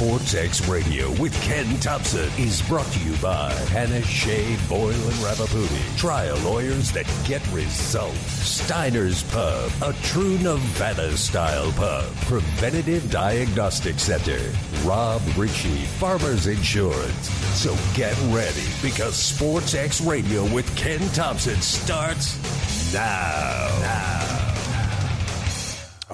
Sports X Radio with Ken Thomson is brought to you by Panish Shea Boyle and Ravipudi. Trial lawyers that get results. Steiner's Pub, a true Nevada style pub. Preventative Diagnostic Center. Rob Ritchie, Farmers Insurance. So get ready because Sports X Radio with Ken Thomson starts now. Now.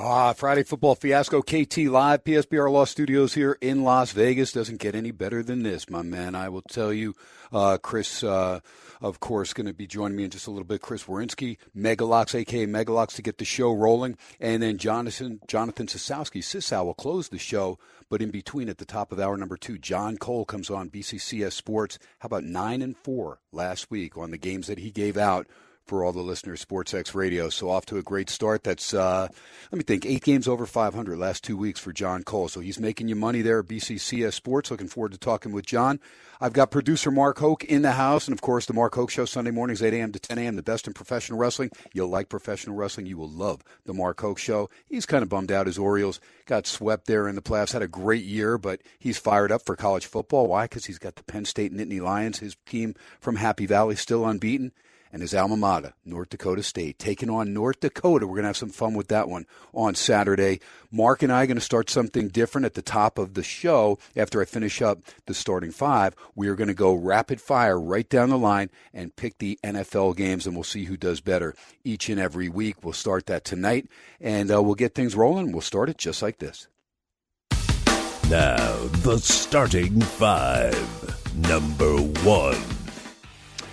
Ah, Friday football fiasco. KT live, PSBR Law Studios here in Las Vegas. Doesn't get any better than this, my man. I will tell you, uh, Chris, uh, of course, going to be joining me in just a little bit. Chris Werynski, Megalocks, aka Megalocks, to get the show rolling, and then Jonathan Jonathan Sosowski, Cisow will close the show. But in between, at the top of hour number two, Jon Cole comes on BCCS Sports. How about nine and four last week on the games that he gave out for all the listeners, SportsX Radio. So off to a great start. That's uh, let me think, eight games over 500 last two weeks for Jon Cole. So he's making you money there at BCCS Sports. Looking forward to talking with Jon. I've got producer Mark Hoke in the house, and of course the Mark Hoke Show Sunday mornings 8 a.m. to 10 a.m. The best in professional wrestling. You'll like professional wrestling. You will love the Mark Hoke Show. He's kind of bummed out. His Orioles got swept there in the playoffs. Had a great year, but he's fired up for college football. Why? Because he's got the Penn State Nittany Lions, his team from Happy Valley, still unbeaten and his alma mater, North Dakota State, taking on North Dakota. We're going to have some fun with that one on Saturday. Mark and I are going to start something different at the top of the show after I finish up the starting five. We are going to go rapid fire right down the line and pick the NFL games, and we'll see who does better each and every week. We'll start that tonight, and uh, we'll get things rolling. We'll start it just like this. Now, the starting five. Number one.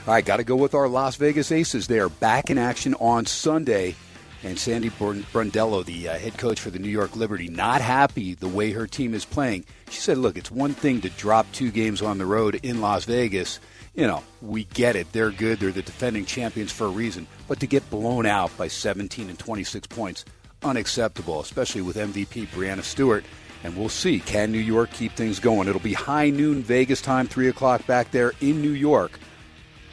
All right, got to go with our Las Vegas Aces. They are back in action on Sunday. And Sandy Brondello, the uh, head coach for the New York Liberty, not happy the way her team is playing. She said, look, it's one thing to drop two games on the road in Las Vegas. You know, we get it. They're good. They're the defending champions for a reason. But to get blown out by 17 and 26 points, unacceptable, especially with MVP Breanna Stewart. And we'll see. Can New York keep things going? It'll be high noon Vegas time, 3 o'clock back there in New York.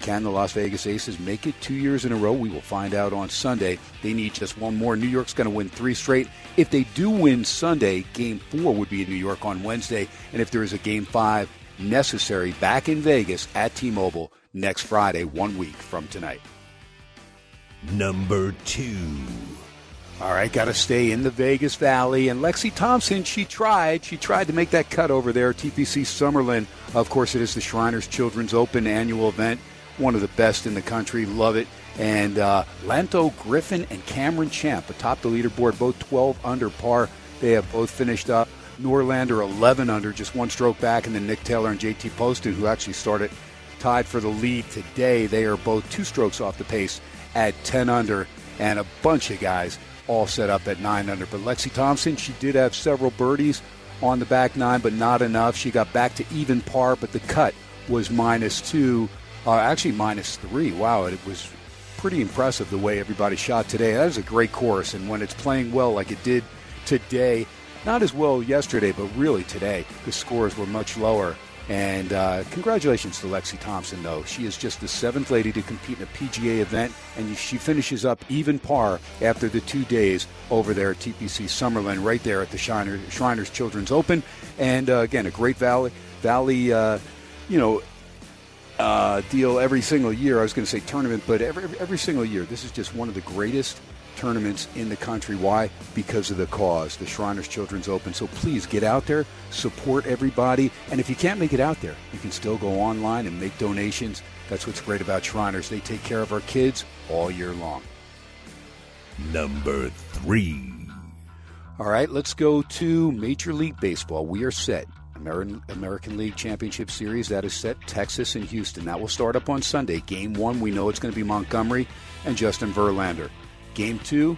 Can the Las Vegas Aces make it two years in a row? We will find out on Sunday. They need just one more. New York's going to win three straight. If they do win Sunday, game four would be in New York on Wednesday. And if there is a game five necessary back in Vegas at T Mobile next Friday, one week from tonight. Number two. All right, got to stay in the Vegas Valley. And Lexi Thompson, she tried. She tried to make that cut over there, TPC Summerlin. Of course, it is the Shriners Children's Open annual event one of the best in the country. Love it. And uh, Lanto Griffin and Cameron Champ atop the leaderboard, both 12 under par. They have both finished up. Norlander 11 under, just one stroke back, and then Nick Taylor and JT Poston, who actually started tied for the lead today. They are both two strokes off the pace at 10 under, and a bunch of guys all set up at 9 under. But Lexi Thompson, she did have several birdies on the back nine, but not enough. She got back to even par, but the cut was minus two uh, actually, minus three. Wow, it was pretty impressive the way everybody shot today. That is a great course, and when it's playing well like it did today, not as well yesterday, but really today, the scores were much lower. And uh, congratulations to Lexi Thompson, though. She is just the seventh lady to compete in a PGA event, and she finishes up even par after the two days over there at TPC Summerlin, right there at the Shriners, Shriners Children's Open. And uh, again, a great Valley, Valley, uh, you know, uh, deal every single year. I was going to say tournament, but every every single year. This is just one of the greatest tournaments in the country. Why? Because of the cause, the Shriners Children's Open. So please get out there, support everybody, and if you can't make it out there, you can still go online and make donations. That's what's great about Shriners. They take care of our kids all year long. Number three. All right, let's go to Major League Baseball. We are set. American, League Championship Series. That is set Texas and Houston. That will start up on Sunday. Game one, we know it's going to be Montgomery and Justin Verlander. Game two,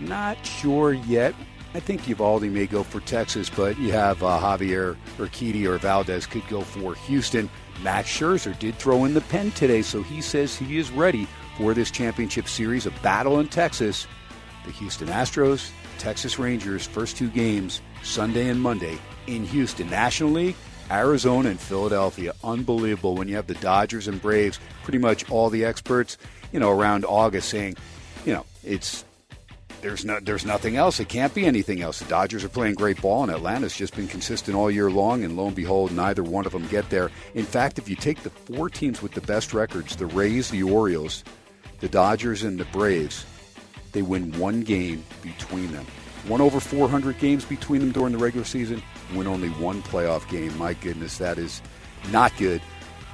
not sure yet. I think Eovaldi may go for Texas, but you have uh, Javier Urquidy or Valdez could go for Houston. Max Scherzer did throw in the pen today, so he says he is ready for this championship series, a battle in Texas. The Houston Astros Texas Rangers first two games Sunday and Monday in Houston. National League, Arizona and Philadelphia. Unbelievable when you have the Dodgers and Braves, pretty much all the experts, you know, around August saying, you know, it's there's no, there's nothing else. It can't be anything else. The Dodgers are playing great ball, and Atlanta's just been consistent all year long. And lo and behold, neither one of them get there. In fact, if you take the four teams with the best records, the Rays, the Orioles, the Dodgers, and the Braves, they win one game between them. One over 400 games between them during the regular season. Win only one playoff game. My goodness, that is not good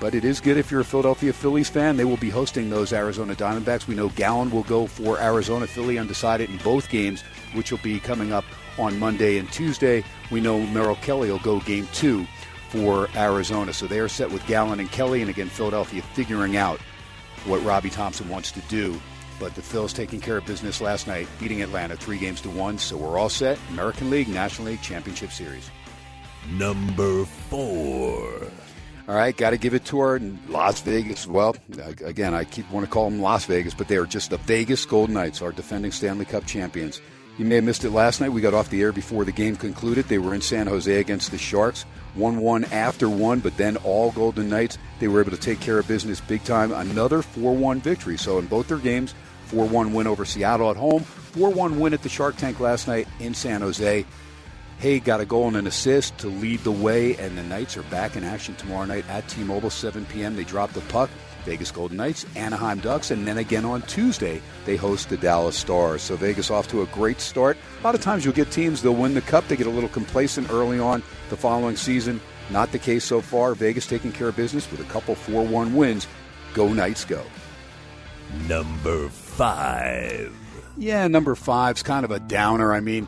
but it is good if you're a Philadelphia Phillies fan. They will be hosting those Arizona Diamondbacks. We know Gallen will go for Arizona. Philly undecided in both games, which will be coming up on Monday and Tuesday. We know Merrill Kelly will go game two for Arizona. So they are set with Gallen and Kelly. And again, Philadelphia figuring out what Robbie Thomson wants to do. But the Phils taking care of business last night, beating Atlanta three games to one. So we're all set. American League, National League Championship Series. Number four. All right, got to give it to our Las Vegas. Well, again, I keep want to call them Las Vegas, but they are just the Vegas Golden Knights, our defending Stanley Cup champions. You may have missed it last night. We got off the air before the game concluded. They were in San Jose against the Sharks. 1 1 after one, but then all Golden Knights, they were able to take care of business big time. Another 4 1 victory. So in both their games, 4 1 win over Seattle at home, 4 1 win at the Shark Tank last night in San Jose. Hay got a goal and an assist to lead the way, and the Knights are back in action tomorrow night at T-Mobile, 7 p.m. They drop the puck. Vegas Golden Knights, Anaheim Ducks, and then again on Tuesday they host the Dallas Stars. So Vegas off to a great start. A lot of times you'll get teams they'll win the cup, they get a little complacent early on the following season. Not the case so far. Vegas taking care of business with a couple 4-1 wins. Go Knights, go. Number five. Yeah, number five's kind of a downer. I mean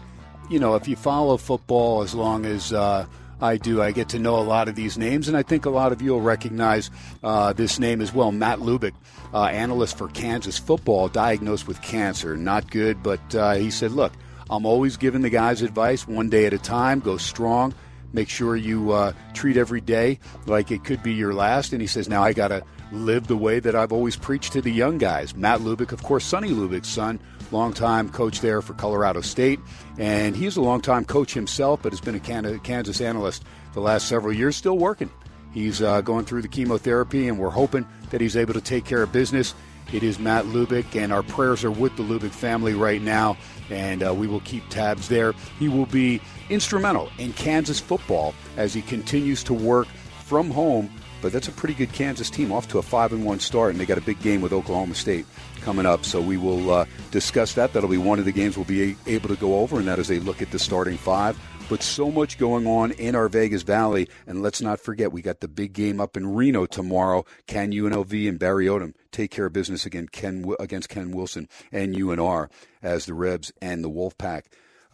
you know, if you follow football as long as uh, I do, I get to know a lot of these names, and I think a lot of you will recognize uh, this name as well. Matt Lubick, uh, analyst for Kansas football, diagnosed with cancer. Not good, but uh, he said, look, I'm always giving the guys advice one day at a time, go strong. Make sure you uh, treat every day like it could be your last. And he says, now I got to live the way that I've always preached to the young guys. Matt Lubick, of course, Sonny Lubick's son, longtime coach there for Colorado State. And he's a longtime coach himself, but has been a Kansas analyst the last several years, still working. He's uh, going through the chemotherapy, and we're hoping that he's able to take care of business. It is Matt Lubick, and our prayers are with the Lubick family right now, and uh, we will keep tabs there. He will be instrumental in Kansas football as he continues to work from home but that's a pretty good Kansas team, off to a five and one start, and they got a big game with Oklahoma State coming up. So we will uh, discuss that. That'll be one of the games we'll be able to go over, and that is a look at the starting five. But so much going on in our Vegas Valley, and let's not forget we got the big game up in Reno tomorrow. Can UNLV and Barry Odom take care of business against Ken against Ken Wilson and UNR as the Rebs and the Wolfpack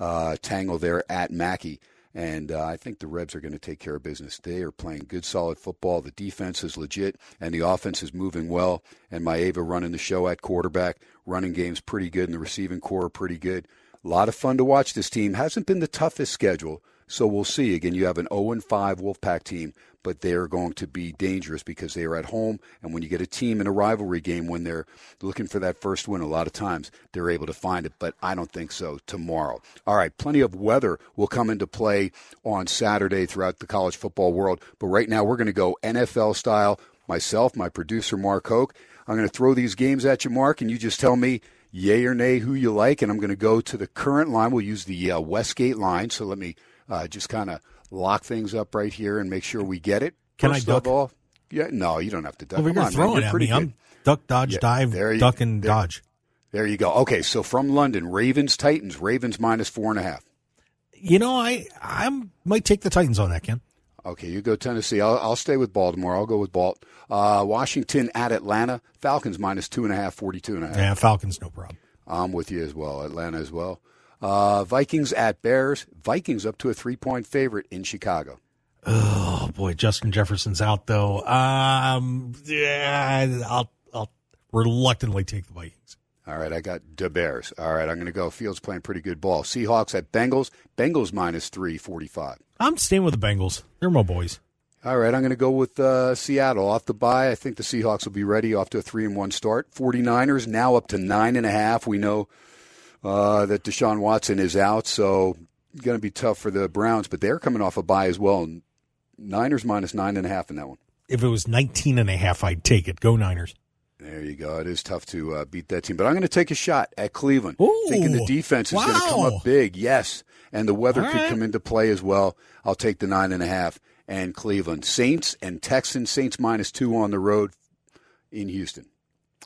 uh, tangle there at Mackay. And uh, I think the Rebs are going to take care of business. They are playing good, solid football. The defense is legit, and the offense is moving well. And Maiava running the show at quarterback. Running game's pretty good, and the receiving core pretty good. A lot of fun to watch this team. Hasn't been the toughest schedule, so we'll see. Again, you have an 0 5 Wolfpack team but they're going to be dangerous because they are at home. And when you get a team in a rivalry game, when they're looking for that first win, a lot of times they're able to find it. But I don't think so tomorrow. All right, plenty of weather will come into play on Saturday throughout the college football world. But right now, we're going to go NFL style. Myself, my producer, Mark Hoke. I'm going to throw these games at you, Mark, and you just tell me yay or nay who you like. And I'm going to go to the current line. We'll use the uh, Westgate line. So let me uh, just kind of lock things up right here and make sure we get it. Can First I duck? All, yeah, no, you don't have to duck. Well, you're throwing at me. Good. I'm duck, dodge, yeah, dive, you, duck, and there, dodge. There you go. Okay, so from London, Ravens, Titans. Ravens minus four and a half. You know, I I might take the Titans on that, Ken. Okay, you go Tennessee. I'll, I'll stay with Baltimore. I'll go with Balt. Uh, Washington at Atlanta. Falcons minus two and a half, 42 and a half. Yeah, Falcons, no problem. I'm with you as well. Atlanta as well. Uh, Vikings at Bears. Vikings up to a three point favorite in Chicago. Oh boy, Justin Jefferson's out though. Um, yeah, I'll I'll reluctantly take the Vikings. All right, I got the Bears. All right, I'm going to go. Fields playing pretty good ball. Seahawks at Bengals. Bengals minus three forty five. I'm staying with the Bengals. They're my boys. All right, I'm going to go with uh, Seattle off the bye. I think the Seahawks will be ready off to a three and one start. 49ers now up to nine and a half. We know uh, that Deshaun Watson is out, so going to be tough for the Browns. But they're coming off a bye as well. Niners minus nine and a half in that one. If it was 19 and a half, I'd take it. Go Niners. There you go. It is tough to uh, beat that team, but I'm going to take a shot at Cleveland, Ooh, thinking the defense is wow. going to come up big. Yes, and the weather All could right. come into play as well. I'll take the nine and a half and Cleveland Saints and Texans. Saints minus two on the road in Houston.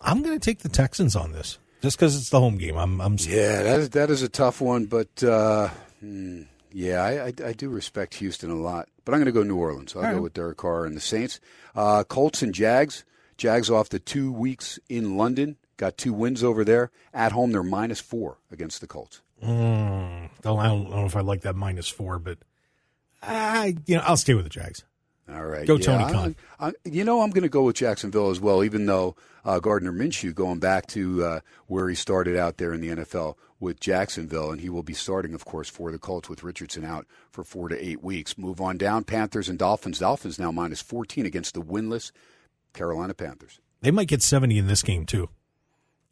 I'm going to take the Texans on this just because it's the home game. I'm, I'm Yeah, that is, that is a tough one, but uh, hmm, yeah, I, I, I do respect Houston a lot. But I'm going to go New Orleans. I'll go with Derek Carr and the Saints. Uh, Colts and Jags. Jags off the two weeks in London. Got two wins over there. At home, they're minus four against the Colts. Mm, don't- I don't know if I like that minus four, but I, you know, I'll stay with the Jags. All right. Go Tony I- Khan. I, you know, I'm going to go with Jacksonville as well, even though uh, Gardner Minshew going back to uh, where he started out there in the NFL with Jacksonville, and he will be starting, of course, for the Colts with Richardson out for four to eight weeks. Move on down. Panthers and Dolphins. Dolphins now minus 14 against the winless Carolina Panthers. They might get 70 in this game too.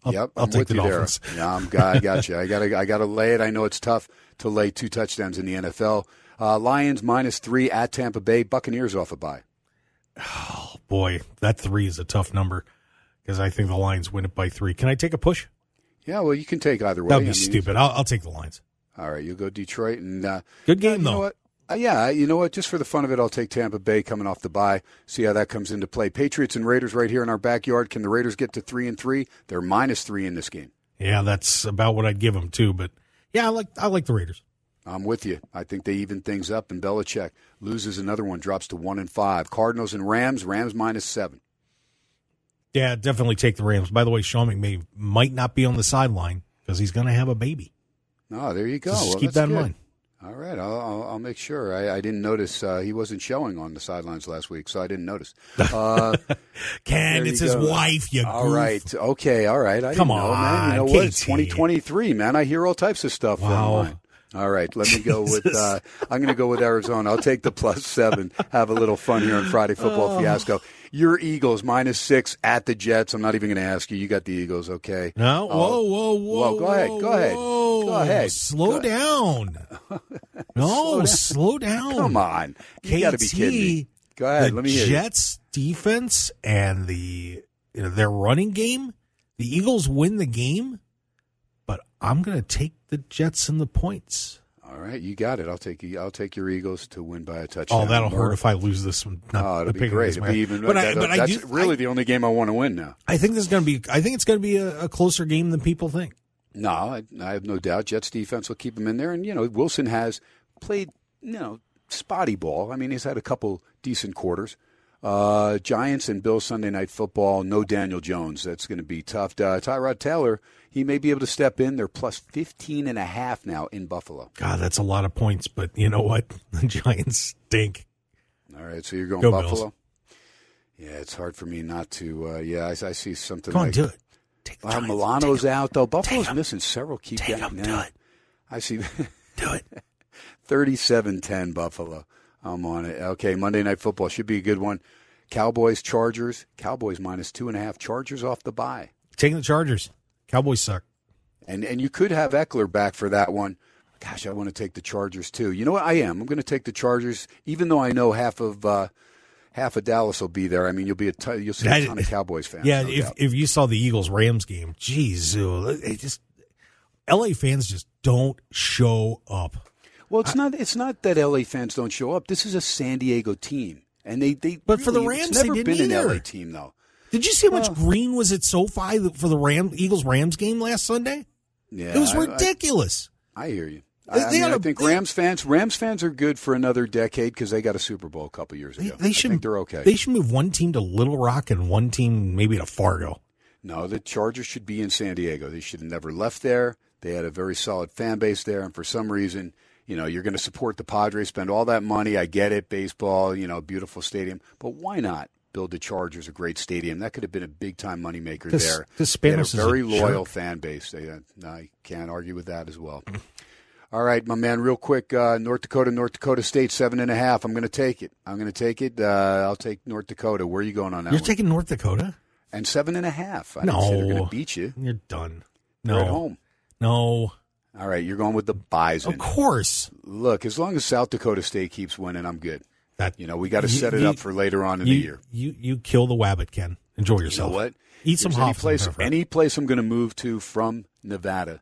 I'll, yep, I'll I'm take with the you Dolphins. there. Yeah, I'm, I got you. I got to, I got to lay it. I know it's tough to lay two touchdowns in the NFL. Uh, Lions minus three at Tampa Bay. Buccaneers off a bye. Oh, boy, that three is a tough number because I think the Lions win it by three. Can I take a push? Yeah, well, you can take either way. That would be I mean, stupid. I'll, I'll take the Lions. All right, you go Detroit and uh, Good game, you know though. what? Uh, yeah, you know what? Just for the fun of it, I'll take Tampa Bay coming off the bye. See how that comes into play. Patriots and Raiders right here in our backyard. Can the Raiders get to three and three? They're minus three in this game. Yeah, that's about what I'd give them too. But yeah, I like I like the Raiders. I'm with you. I think they even things up, and Belichick loses another one, drops to one and five. Cardinals and Rams. Rams minus seven. Yeah, definitely take the Rams. By the way, Sean McVay might not be on the sideline because he's going to have a baby. Oh, there you go. Just Well, keep that in mind. All right, I'll, I'll, I'll make sure. I, I didn't notice uh, he wasn't showing on the sidelines last week, so I didn't notice. Uh, Ken, it's his go. wife. You All goof. right. Okay. All right. I Come didn't know, man. You know on, what? It's 2023, man. I hear all types of stuff Wow. All right. Let me go with. Uh, I'm going to go with Arizona. I'll take the plus seven. Have a little fun here on Friday Football Oh. Fiasco. Your Eagles minus six at the Jets. I'm not even going to ask you. You got the Eagles. Okay. No, Oh. whoa, whoa, whoa, Whoa, go ahead, go ahead. Go ahead. Slow Go- down. No, slow down. Come on. You got to be kidding me. Go ahead. the Let me hear you. Jets defense and the you know, their running game. The Eagles win the game, but I'm going to take the Jets and the points. All right. You got it. I'll take you. I'll take your Eagles to win by a touchdown. Oh, that'll hurt if I lose this one. Not Oh, it'll be great. It'll be even. But I, that- but I that's do. really I, the only game I want to win now. I think this is going to be. I think it's going to be a, a closer game than people think. No, I, I have no doubt. Jets defense will keep him in there, and you know Wilson has played you know spotty ball. I mean, he's had a couple decent quarters. Uh, Giants and Bills Sunday Night Football. No Daniel Jones. That's going to be tough. Uh, Tyrod Taylor. He may be able to step in. They're plus 15 and a half now in Buffalo. God, that's a lot of points. But you know what? The Giants stink. All right, so you're going Go Buffalo. Bills. Yeah, it's hard for me not to. Uh, yeah, I, I see something. Come on, do it. Take the Uh, Giants. Milano's out though. Buffalo's missing several key Take guys. now. Do it. I see. Do it. 37-10 Buffalo. I'm on it. Okay, Monday Night Football should be a good one. Cowboys, Chargers. Cowboys minus two and a half. Chargers off the bye. Taking the Chargers. Cowboys suck. And and you could have Ekeler back for that one. Gosh, I want to take the Chargers too. You know what? I am. I'm going to take the Chargers, even though I know half of uh, half of Dallas will be there. I mean, you'll be a t- you'll see a ton of Cowboys fans. Yeah, no if doubt. if you saw the Eagles Rams game, geez, it just LA fans just don't show up. well, it's not it's not that LA fans don't show up. This is a San Diego team, and they they. But for the Rams, it's never been an. LA team though. Did you see how much green was at SoFi for the Ram Eagles Rams game last Sunday? Yeah, It was I- I- ridiculous. I hear you. They- I, I mean, oughta- I think they- Rams fans Rams fans are good for another decade because they got a Super Bowl a couple years ago. they I should think they're okay. They should move one team to Little Rock and one team maybe to Fargo. no, the Chargers should be in San Diego. They should have never left there. They had a very solid fan base there, and for some reason, you know, you're going to support the Padres, spend all that money. I get it, baseball, you know, beautiful stadium, but why not? Build the Chargers a great stadium. That could have been a big time moneymaker there. 'cause They had Spanos is a a very loyal jerk. fan base. They, uh, I can't argue with that as well. All right, my man, real quick. Uh, North Dakota, North Dakota State, seven and a half. I'm going to take it. I'm going to take it. Uh, I'll take North Dakota. Where are you going on that You're one? taking North Dakota? and seven and a half. I no, they're going to beat you. You're done. They're No, at home. No, All right, you're going with the Bison. of course. Look, as long as South Dakota State keeps winning, I'm good. That You know, we got to set it you- up for later on in you, the year. You you kill the wabbit, Ken. Enjoy You know yourself. what? Eat some any place, any place I'm going to move to from Nevada,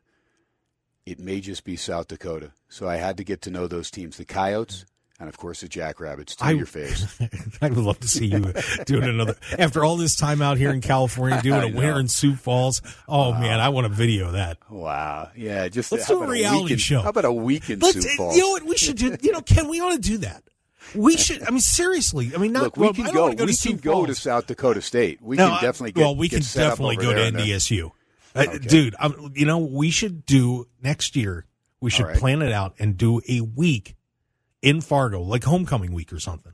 it may just be South Dakota. So I had to get to know those teams, the Coyotes, and of course the Jackrabbits. To I- your face. I would love to see you doing another after all this time out here in California doing a winter know. in Sioux Falls. Oh man, I want to video that. Wow. Yeah. Just Let's do a reality weekend- show. How about a weekend Let's, Sioux Falls? you know what we should do? You know, Ken, we ought to do that. We should. I mean, seriously. I mean, not. Look, we well, can go. go we to can go to South Dakota State. We No, can definitely get. well, we can definitely go to NDSU. Uh, Dude, um, you know, we should do next year. We should right. plan it out and do a week in Fargo, like homecoming week or something.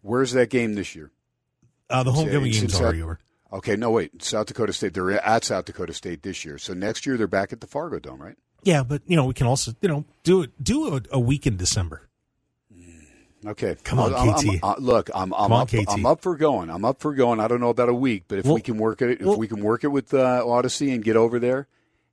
Where's that game this year? Uh, the homecoming game's South- already over. Okay, no wait. South Dakota State. They're at South Dakota State this year. So next year they're back at the Fargo Dome, right? Yeah, but you know, we can also you know do it do a, a week in December. Okay, Come on, I'm- I'm- KT. uh, look, I'm I'm on, up, KT. I'm up for going. I'm up for going. I don't know about a week, but if Well- we can work it, if well- we can work it with uh, Odyssey and get over there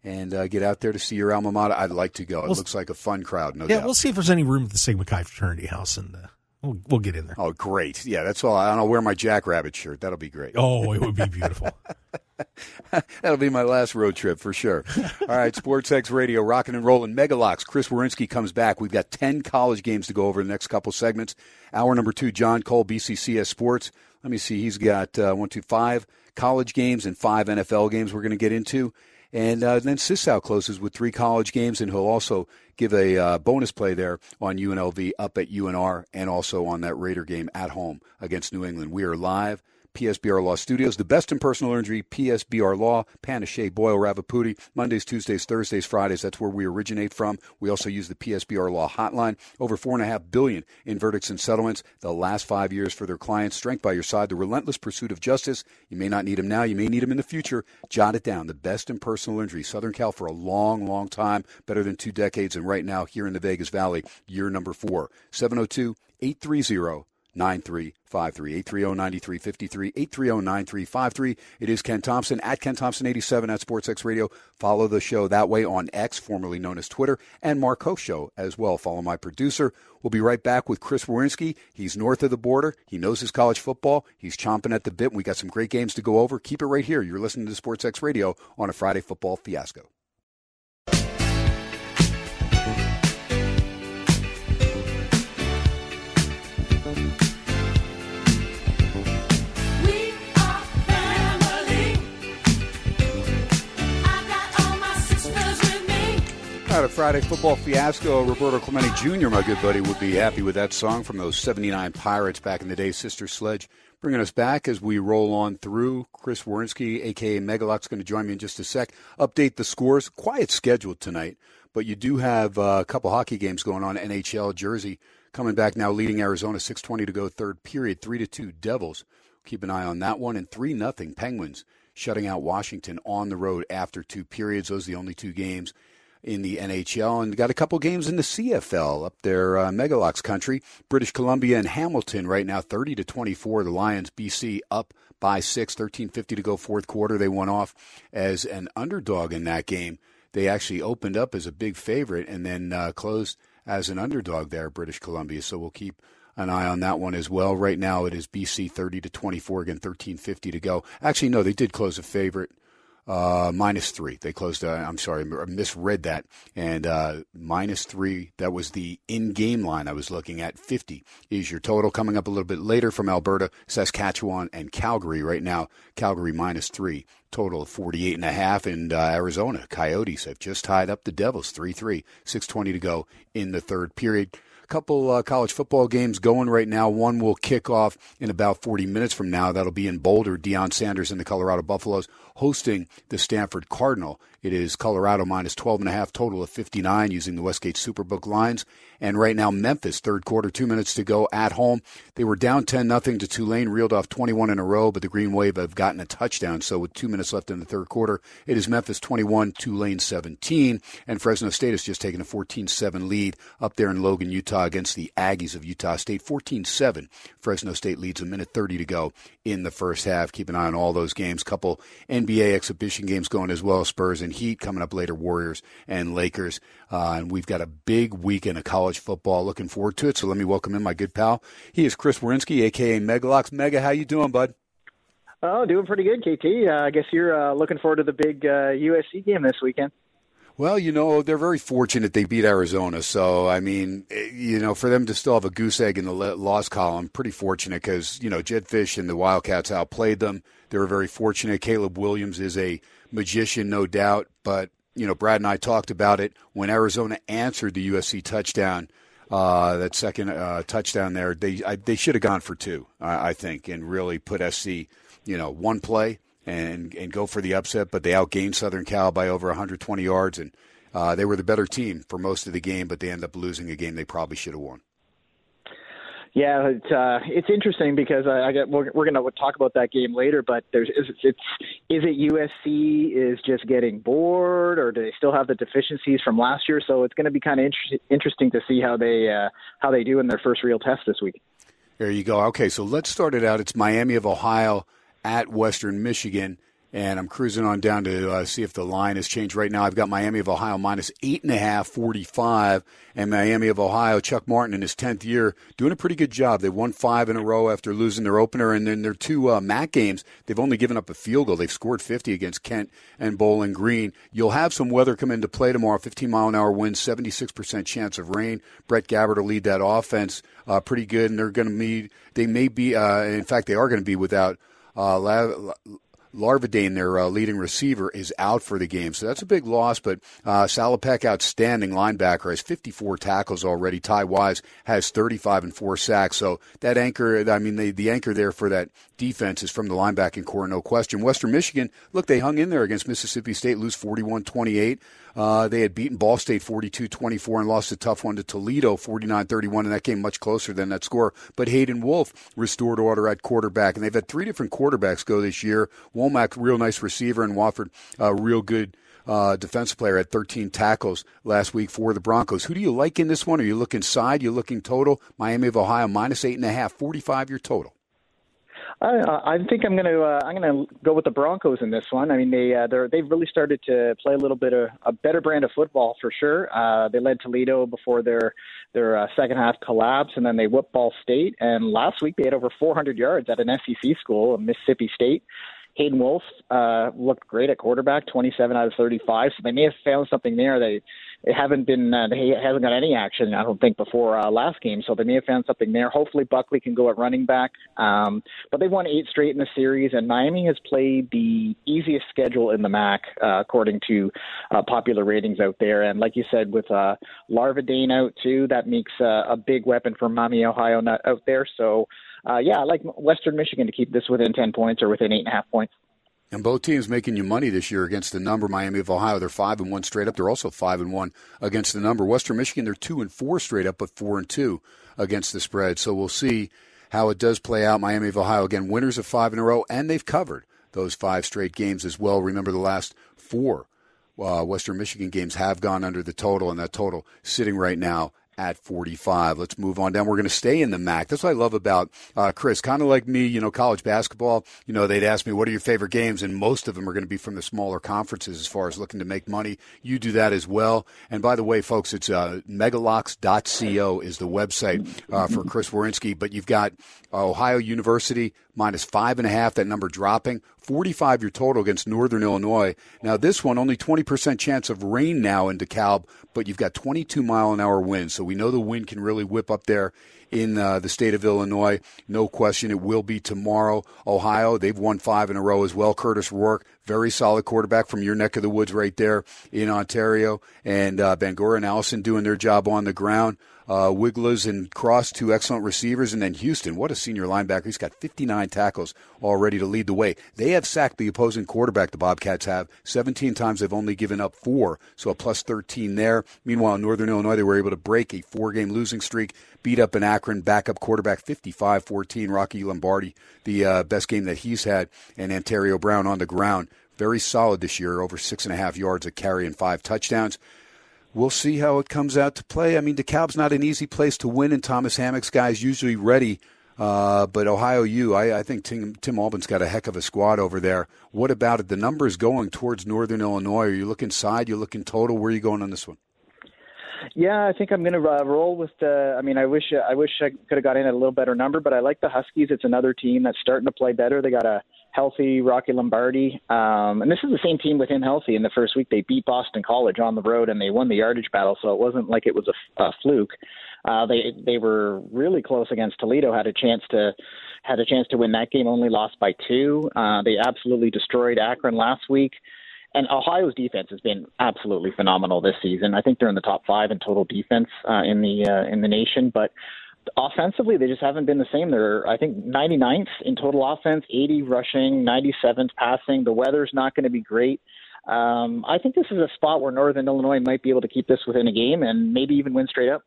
and uh, get out there to see your alma mater, I'd like to go. It Well- looks like a fun crowd, no Yeah, doubt. we'll see if there's any room at the Sigma Chi fraternity house, in uh, we'll we'll get in there. Oh, great! Yeah, that's all. I'll wear my Jackrabbit shirt. That'll be great. Oh, it would be beautiful. That'll be my last road trip for sure. All right, Sports X Radio, rocking and rolling. Megalocks. Chris Werynski comes back. We've got 10 college games to go over the next couple segments. Hour number two, Jon Cole, BCCS Sports. Let me see. He's got uh, one, two, five college games and five NFL games we're going to get into. And uh, then Cisow closes with three college games, and he'll also give a uh, bonus play there on UNLV up at UNR and also on that Raider game at home against New England. We are live. PSBR Law Studios, the best in personal injury, PSBR Law, Panish, Boyle, Ravipudi, Mondays, Tuesdays, Thursdays, Fridays. That's where we originate from. We also use the PSBR Law hotline. Over four and a half billion in verdicts and settlements the last five years for their clients. Strength by your side, the relentless pursuit of justice. You may not need them now. You may need them in the future. Jot it down. The best in personal injury. Southern Cal for a long, long time, better than two decades. And right now, here in the Vegas Valley, year number four. 702 830 9353 830 9353 830 9353 it is ken thomson at ken thomson 87 at sportsx radio. Follow the show that way on x formerly known as twitter and marco show as well. Follow my producer. We'll be right back with chris werynski he's north of the border. He knows his college football. He's chomping at the bit. We got some great games to go over. Keep it right here. You're listening to sportsx radio on a friday football fiasco right, a Friday football fiasco. Roberto Clemente Jr., my good buddy, would be happy with that song from those 79 Pirates back in the day, Sister Sledge. Bringing us back as we roll on through. Chris Werynski, a.k.a. Megalock's going to join me in just a sec. Update the scores. Quiet schedule tonight, but you do have uh, a couple hockey games going on. NHL Jersey coming back now, leading Arizona, 6.20 to go, third period, 3 to 2 Devils. Keep an eye on that one. And 3 nothing Penguins shutting out Washington on the road after two periods. Those are the only two games in the NHL and got a couple games in the CFL up there, uh, Megalocks country. British Columbia and Hamilton right now, 30 to 24. The Lions, BC up by six, 13.50 to go fourth quarter. They went off as an underdog in that game. They actually opened up as a big favorite and then uh, closed as an underdog there, British Columbia. So we'll keep an eye on that one as well. Right now it is BC 30 to 24, again 13.50 to go. Actually, no, they did close a favorite uh, minus three. They closed. Uh, I'm sorry, I misread that. And uh, minus three. That was the in-game line I was looking at. Fifty is your total. Coming up a little bit later from Alberta, Saskatchewan, and Calgary. Right now, Calgary minus three. Total of 48 and a half. And uh, Arizona Coyotes have just tied up the Devils 3-3. 6:20 to go in the third period couple uh, college football games going right now. One will kick off in about 40 minutes from now. That'll be in Boulder. Deion Sanders and the Colorado Buffaloes hosting the Stanford Cardinal. It is Colorado minus 12 and a half, total of 59 using the Westgate Superbook lines. And right now, Memphis, third quarter, two minutes to go at home. They were down 10 nothing to Tulane, reeled off 21 in a row, but the Green Wave have gotten a touchdown. So with two minutes left in the third quarter, it is Memphis 21, Tulane 17. And Fresno State has just taken a 14 7 lead up there in Logan, Utah against the Aggies of Utah State. 14 7. Fresno State leads a minute 30 to go in the first half. Keep an eye on all those games. Couple NBA exhibition games going as well. Spurs and Heat coming up later, Warriors and Lakers. Uh, and we've got a big weekend of college football. Looking forward to it. So let me welcome in my good pal. He is Chris Werynski, aka Megalocks. Mega, how you doing, bud? Oh, doing pretty good, KT. Uh, I guess you're uh, looking forward to the big uh, USC game this weekend. Well, you know, they're very fortunate they beat Arizona. So, I mean, eh, you know, for them to still have a goose egg in the loss column, pretty fortunate because, you know, Jedd Fisch and the Wildcats outplayed them. They were very fortunate. Caleb Williams is a magician, no doubt. But, you know, Brad and I talked about it when Arizona answered the USC touchdown. Uh, that second uh, touchdown there, they I, they should have gone for two, I, I think, and really put SC, you know, one play and and go for the upset. But they outgained Southern Cal by over 120 yards, and uh, they were the better team for most of the game. But they end up losing a game they probably should have won. Yeah, it's uh, it's interesting because I, I get we're, we're going to talk about that game later. But there's it's, it's is it USC is just getting bored, or do they still have the deficiencies from last year? So it's going to be kind of inter- interesting to see how they uh, how they do in their first real test this week. There you go. Okay, so let's start it out. It's Miami of Ohio at Western Michigan. And I'm cruising on down to uh, see if the line has changed. Right now, I've got Miami of Ohio minus eight and a half, 45, and Miami of Ohio. Chuck Martin in his tenth year doing a pretty good job. They won five in a row after losing their opener, and then their two uh, MAC games, they've only given up a field goal. They've scored 50 against Kent and Bowling Green. You'll have some weather come into play tomorrow. 15 mile an hour wind, 76% chance of rain. Brett Gabbert will lead that offense uh, pretty good, and they're going to be. They may be. Uh, in fact, they are going to be without. Uh, Larvadain, their uh, leading receiver, is out for the game. So that's a big loss, but uh, Salopek, outstanding linebacker, has 54 tackles already. Ty Wise has 35 and four sacks. So that anchor, I mean, the, the anchor there for that defense is from the linebacking core, no question. Western Michigan, look, they hung in there against Mississippi State, lose 41 28. Uh, they had beaten Ball State 42 24 and lost a tough one to Toledo 49 31, and that came much closer than that score. But Hayden Wolff restored order at quarterback, and they've had three different quarterbacks go this year. Womack, real nice receiver, and Wofford, uh, real good. Uh, defensive player at 13 tackles last week for the Broncos. Who do you like in this one? Are you looking side? You looking total? Miami of Ohio minus eight and a half, 45 your total. I, I think I'm going to uh, I'm going to go with the Broncos in this one. I mean, they uh, they're, they've really started to play a little bit of a better brand of football for sure. Uh, they led Toledo before their their uh, second half collapse, and then they whipped Ball State. And last week they had over 400 yards at an SEC school, Mississippi State. Hayden Wolff uh, looked great at quarterback, 27 out of 35. So they may have found something there. They they haven't been uh, they hasn't got any action I don't think before uh, last game. So they may have found something there. Hopefully Buckley can go at running back. Um, but they've won eight straight in the series, and Miami has played the easiest schedule in the MAC uh, according to uh, popular ratings out there. And like you said, with uh, Larvadain out too, that makes uh, a big weapon for Miami Ohio out there. So uh, yeah, I like Western Michigan to keep this within 10 points or within eight and a half points. And both teams making you money this year against the number. Miami of Ohio, they're five and one straight up. They're also five and one against the number. Western Michigan, they're two and four straight up, but four and two against the spread. So we'll see how it does play out. Miami of Ohio again, winners of five in a row, and they've covered those five straight games as well. Remember the last four uh, Western Michigan games have gone under the total, and that total sitting right now at 45. Let's move on down. We're going to stay in the MAC. That's what I love about uh, Chris. Kind of like me, you know, college basketball. You know, they'd ask me, what are your favorite games? And most of them are going to be from the smaller conferences as far as looking to make money. You do that as well. And by the way, folks, it's uh, megalocks.co is the website uh, for Chris Werynski. But you've got Ohio University minus five and a half, that number dropping. 45 your total against Northern Illinois. Now, this one, only 20% chance of rain now in DeKalb, but you've got 22 mile an hour wind. So we know the wind can really whip up there in uh, the state of Illinois. No question it will be tomorrow. Ohio, they've won five in a row as well. Kurtis Rourke, very solid quarterback from your neck of the woods right there in Ontario. And uh, Bangor and Allison doing their job on the ground. Uh, Wiglusz and Cross, two excellent receivers. And then Houston, what a senior linebacker. He's got 59 tackles already to lead the way. They have sacked the opposing quarterback, the Bobcats have. 17 times they've only given up four, so a plus 13 there. Meanwhile, Northern Illinois, they were able to break a four game losing streak, beat up an Akron backup quarterback 55 14. Rocky Lombardi, the uh, best game that he's had, and Antario Brown on the ground. Very solid this year, over six and a half yards a carry and five touchdowns. We'll see how it comes out to play. I mean, DeKalb's not an easy place to win, and Thomas Hammock's guys usually ready Uh, but Ohio U, I, I think Tim, Tim Albin's got a heck of a squad over there. What about it? The numbers going towards Northern Illinois. Are you looking side? You're looking total? Where are you going on this one? Yeah, I think I'm going to uh, roll with the. I mean, I wish I wish I could have got in at a little better number, but I like the Huskies. It's another team that's starting to play better. They got a healthy Rocky Lombardi, um, and this is the same team with him healthy. In the first week, they beat Boston College on the road, and they won the yardage battle. So it wasn't like it was a, a fluke. Uh, they they were really close against Toledo. Had a chance to had a chance to win that game. Only lost by two. Uh, they absolutely destroyed Akron last week. And Ohio's defense has been absolutely phenomenal this season. I think they're in the top five in total defense uh, in the uh, in the nation, but offensively they just haven't been the same. They're I think 99th in total offense, 80 rushing, 97th passing. The weather's not going to be great. Um, I think this is a spot where Northern Illinois might be able to keep this within a game and maybe even win straight up.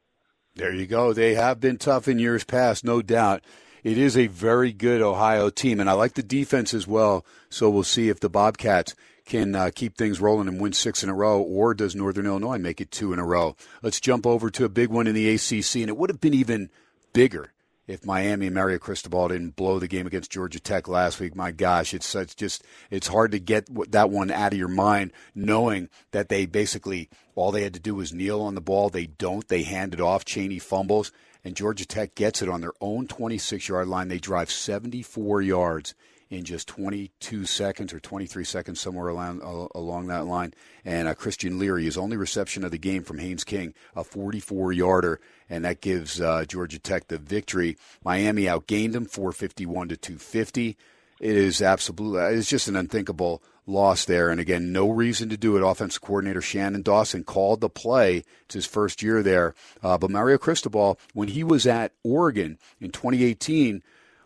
There you go. They have been tough in years past, no doubt. It is a very good Ohio team, and I like the defense as well. So we'll see if the Bobcats can uh, keep things rolling and win six in a row, or does Northern Illinois make it two in a row? Let's jump over to a big one in the ACC, and it would have been even bigger if Miami and Mario Cristobal didn't blow the game against Georgia Tech last week. My gosh, it's such just it's hard to get that one out of your mind, knowing that they basically all they had to do was kneel on the ball. They don't. They hand it off. Chaney fumbles, and Georgia Tech gets it on their own 26 yard line. They drive 74 yards in just 22 seconds or 23 seconds, somewhere along, along that line. And uh, Christian Leary, his only reception of the game from Haynes King, a 44 yarder, and that gives uh, Georgia Tech the victory. Miami outgained them 451 to 250. It is absolutely, it's just an unthinkable loss there. And again, no reason to do it. Offensive coordinator Shannon Dawson called the play. It's his first year there. Uh, but Mario Cristobal, when he was at Oregon in 2018,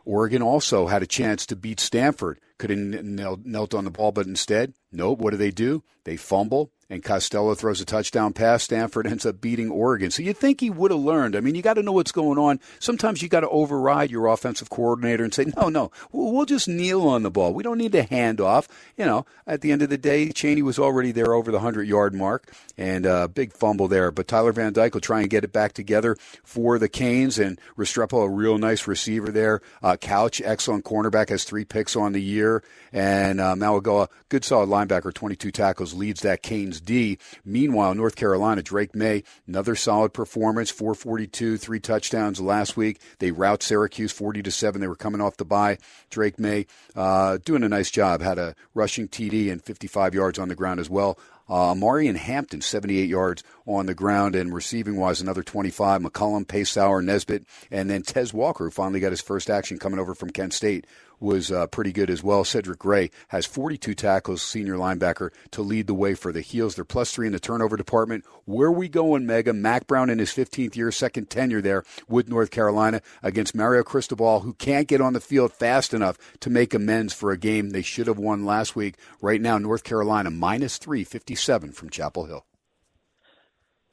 Oregon also had a chance to beat Stanford. Could have knelt, on the ball, but instead, nope. What do they do? They fumble, and Costello throws a touchdown pass. Stanford ends up beating Oregon. So you think he would have learned. I mean, you got to know what's going on. Sometimes you got to override your offensive coordinator and say, no, no, we'll just kneel on the ball. We don't need to hand off. You know, at the end of the day, Chaney was already there over the 100 yard mark and a uh, big fumble there. But Tyler Van Dyke will try and get it back together for the Canes and Restrepo, a real nice receiver there. Uh, Couch, excellent cornerback, has three picks on the year. And uh, Mauigoa, good solid linebacker, 22 tackles, leads that Canes D. Meanwhile, North Carolina, Drake Maye, another solid performance, 442, three touchdowns last week. They rout Syracuse 40 to 7. They were coming off the bye. Drake Maye uh, doing a nice job, had a rushing TD and 55 yards on the ground as well. Uh, Marion Hampton, 78 yards on the ground, and receiving wise, another 25. McCollum, Paysour, Nesbitt, and then Tez Walker, who finally got his first action coming over from Kent State, was uh, pretty good as well. Cedric Gray has 42 tackles, senior linebacker, to lead the way for the Heels. They're plus three in the turnover department. Where we going, Mega? Mack Brown in his 15th year, second tenure there with North Carolina against Mario Cristobal, who can't get on the field fast enough to make amends for a game they should have won last week. Right now, North Carolina minus 357 from Chapel Hill.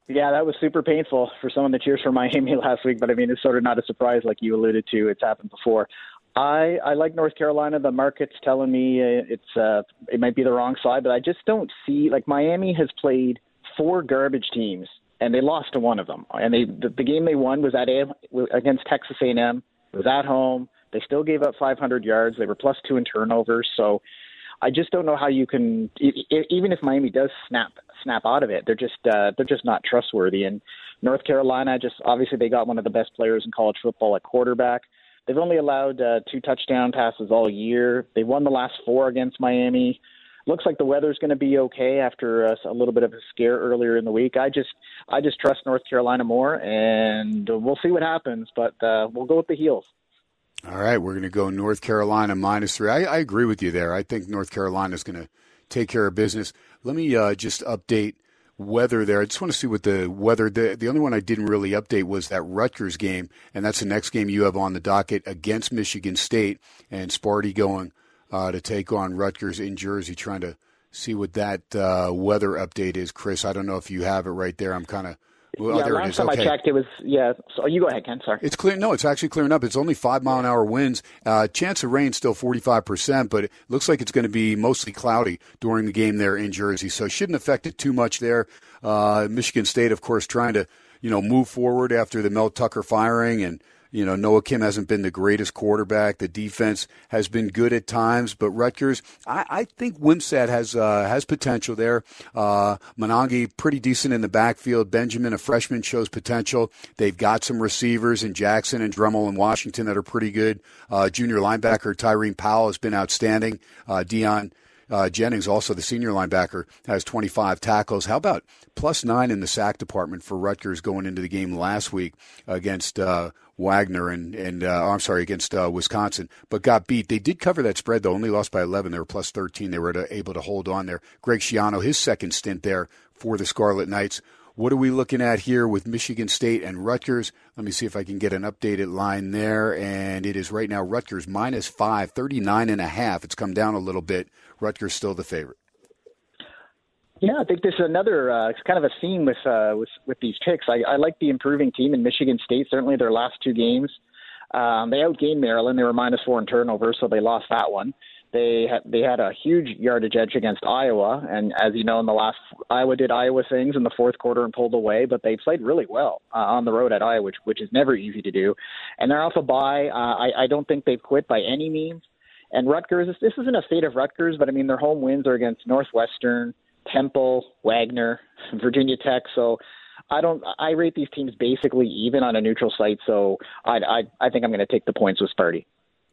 Yeah, that was super painful for someone that cheers for Miami last week, but I mean, it's sort of not a surprise like you alluded to. It's happened before. I I like North Carolina. The market's telling me uh, it's uh it might be the wrong side, but I just don't see like Miami has played four garbage teams and they lost to one of them. And they the, the game they won was at against Texas A&M. It was at home. They still gave up 500 yards. They were plus two in turnovers. So I just don't know how you can even if Miami does snap snap out of it, they're just uh, they're just not trustworthy. And North Carolina just obviously they got one of the best players in college football at quarterback. They've only allowed uh, two touchdown passes all year. They won the last four against Miami. Looks like the weather's going to be okay after uh, a little bit of a scare earlier in the week. I just, I just trust North Carolina more, and we'll see what happens. But uh, we'll go with the heels. All right, we're going to go North Carolina minus three. I, I agree with you there. I think North Carolina is going to take care of business. Let me uh, just update weather there. I just want to see what the weather. The, the only one I didn't really update was that Rutgers game, and that's the next game you have on the docket against Michigan State, and Sparty going uh, to take on Rutgers in Jersey, trying to see what that uh, weather update is. Chris, I don't know if you have it right there. I'm kind of well, yeah, last time okay. I checked, it was yeah. So you go ahead, Ken. Sorry. It's clear. No, it's actually clearing up. It's only five mile an hour winds. Uh, chance of rain still forty five percent, but it looks like it's going to be mostly cloudy during the game there in Jersey. So it shouldn't affect it too much there. Uh, Michigan State, of course, trying to you know move forward after the Mel Tucker firing and You know, Noah Kim hasn't been the greatest quarterback. The defense has been good at times, but Rutgers, I, I think Wimsatt has uh, has potential there. Uh, Monangai, pretty decent in the backfield. Benjamin, a freshman, shows potential. They've got some receivers in Jackson and Dremel and Washington that are pretty good. Uh, junior linebacker Tyreem Powell has been outstanding. Uh, Dion uh, Jennings, also the senior linebacker, has 25 tackles. How about plus nine in the sack department for Rutgers going into the game last week against uh, Wagner and and uh, I'm sorry against uh, Wisconsin, but got beat. They did cover that spread though, only lost by 11. They were plus 13. They were able to hold on there. Greg Schiano, his second stint there for the Scarlet Knights. What are we looking at here with Michigan State and Rutgers? Let me see if I can get an updated line there. And it is right now Rutgers minus five, 39 and a half. It's come down a little bit. Rutgers still the favorite. Yeah, I think this is another uh, kind of a theme with uh, with with these picks. I, I like the improving team in Michigan State. Certainly, their last two games, um, they outgained Maryland. They were minus four in turnover, so they lost that one. They had they had a huge yardage edge against Iowa, and as you know, in the last Iowa did Iowa things in the fourth quarter and pulled away, but they played really well uh, on the road at Iowa, which which is never easy to do. And they're off a bye. Uh, I I don't think they've quit by any means. And Rutgers, this, this isn't a fate of Rutgers, but I mean their home wins are against Northwestern, Temple, Wagner, Virginia Tech. So I don't. I rate these teams basically even on a neutral site. So I I, I think I'm going to take the points with Sparty.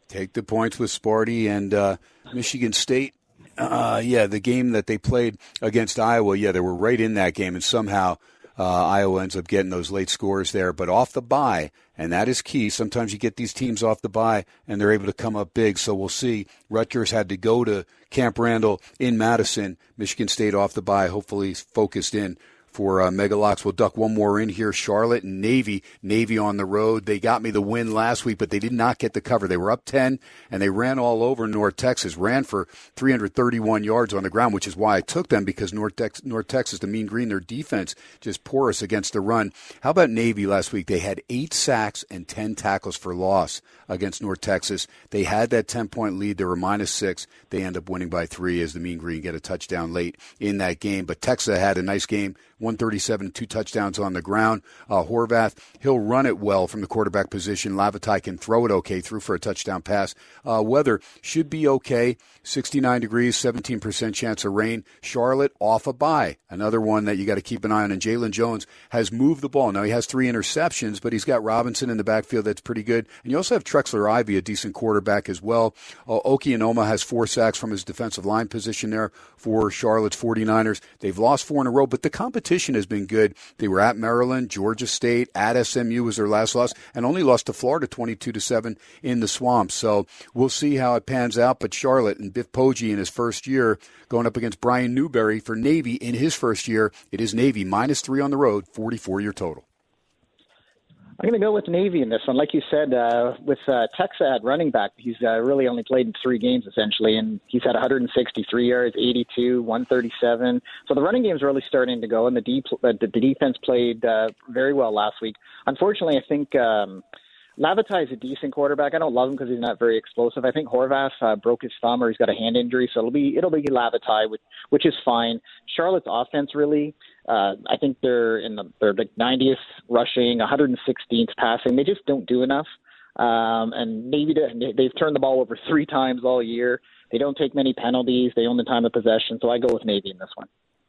Take the points with Sparty and uh, Michigan State. Uh, yeah, the game that they played against Iowa, yeah, they were right in that game, and somehow uh, Iowa ends up getting those late scores there. But off the bye, and that is key. Sometimes you get these teams off the bye, and they're able to come up big. So we'll see. Rutgers had to go to Camp Randall in Madison. Michigan State off the bye, hopefully focused in for uh, Megalocks. We'll duck one more in here. Charlotte and Navy. Navy on the road. They got me the win last week, but they did not get the cover. They were up 10 and they ran all over North Texas, ran for 331 yards on the ground, which is why I took them because North, Tex- North Texas, the mean green, their defense just porous against the run. How about Navy last week? They had eight sacks and 10 tackles for loss against North Tecza. They had that 10 point lead. They were minus six. They end up winning by three as the mean green get a touchdown late in that game. But Texas had a nice game. 137, two touchdowns on the ground. Uh, Horvath, he'll run it well from the quarterback position. Lavatai can throw it okay, through for a touchdown pass. Uh, weather should be okay. 69 degrees, 17% chance of rain. Charlotte off a bye. Another one that you got to keep an eye on. And Jalen Jones has moved the ball. Now he has three interceptions, but he's got Robinson in the backfield that's pretty good. And you also have Trexler Ivey, a decent quarterback as well. Uh, Oki Onoma has four sacks from his defensive line position there for Charlotte's 49ers. They've lost four in a row, but the competition has been good. They were at Maryland, Georgia State, at SMU was their last loss, and only lost to Florida 22 to 7 in the swamp. So we'll see how it pans out. But Charlotte and Biff Poggi in his first year going up against Brian Newberry for Navy in his first year. It is Navy minus three on the road, 44 year total. I'm going to go with Navy in this one. Like you said, uh, with uh, Tecza at running back, he's uh, really only played in three games essentially, and he's had 163 yards, 82, 137. So the running game's really starting to go, and the deep uh, the, the defense played uh, very well last week. Unfortunately, I think. Um, Lavatai is a decent quarterback. I don't love him because he's not very explosive. I think Horvath uh, broke his thumb or he's got a hand injury, so it'll be it'll be Lavatai, which which is fine. Charlotte's offense really, uh, I think they're in the they're like 90th rushing, 116th passing. They just don't do enough. Um, and maybe they, they've turned the ball over three times all year. They don't take many penalties. They own the time of possession, so I go with Navy in this one.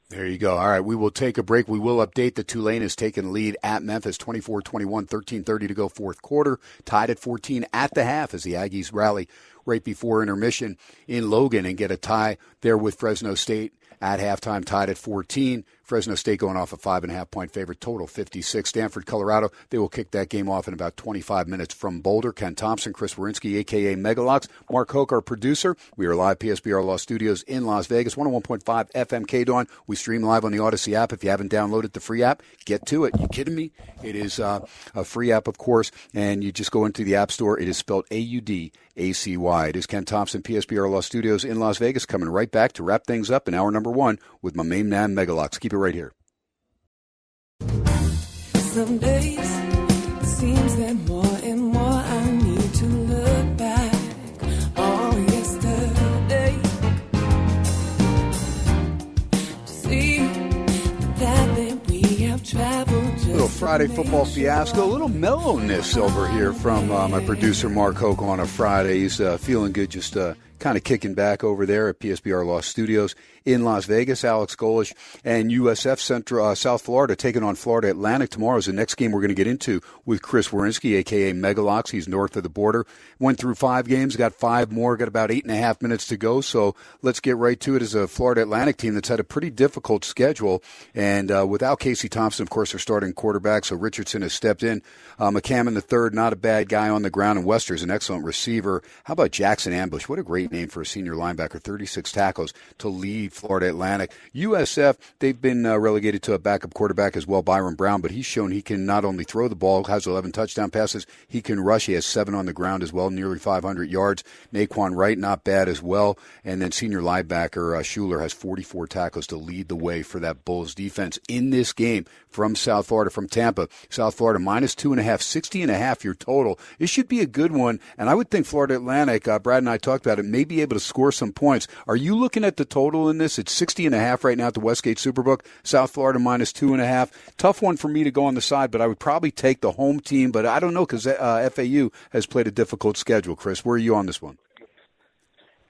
There you go. All right, we will take a break. We will update the Tulane has taken lead at Memphis 24-21, 13-30 to go fourth quarter, tied at 14 at the half as the Aggies rally right before intermission in Logan and get a tie there with Fresno State at halftime, tied at 14. Fresno State going off a five and a half point favorite, total 56. Stanford, Colorado, they will kick that game off in about 25 minutes from Boulder. Ken Thomson, Chris Werynski, aka Megalocks, Mark Hoke, our producer. We are live PSBR Law Studios in Las Vegas, 101.5 FM K Dawn. We stream live on the Audacy app. If you haven't downloaded the free app, get to it. You kidding me? It is uh, a free app, of course, and you just go into the App Store. It is spelled A U D A C Y. It is Ken Thomson, PSBR Law Studios in Las Vegas, coming right back to wrap things up in hour number one with my main man Megalocks. Keep it right here. Some days it seems that more Friday football fiasco. A little mellowness over here from uh, my producer Mark Hoke on a Friday. He's uh, feeling good, just uh, kind of kicking back over there at PSBR Law Studios in Las Vegas. Alex Golesh and USF Central uh, South Florida taking on Florida Atlantic tomorrow is the next game we're going to get into with Chris Werynski, aka Megalocks. He's north of the border. Went through five games, got five more, got about eight and a half minutes to go. So let's get right to it. As a Florida Atlantic team that's had a pretty difficult schedule, and uh, without Casey Thompson, of course, their starting quarterback. So Richardson has stepped in. Uh, McCammon the third, not a bad guy on the ground, and Wester's an excellent receiver. How about Jackson Ambush? What a great name for a senior linebacker. 36 tackles to lead Florida Atlantic. USF, they've been uh, relegated to a backup quarterback as well, Byron Brown, but he's shown he can not only throw the ball, has 11 touchdown passes, he can rush. He has seven on the ground as well, nearly 500 yards. Naquan Wright, not bad as well. And then senior linebacker uh, Schuler has 44 tackles to lead the way for that Bulls defense in this game from South Florida, from Tampa. South Florida minus two and a half, 60 and a half your total. It should be a good one. And I would think Florida Atlantic, uh, Brad and I talked about it, may be able to score some points. Are you looking at the total in this? It's 60 and a half right now at the Westgate Superbook. South Florida minus two and a half. Tough one for me to go on the side, but I would probably take the home team. But I don't know because uh, FAU has played a difficult schedule. Chris, where are you on this one?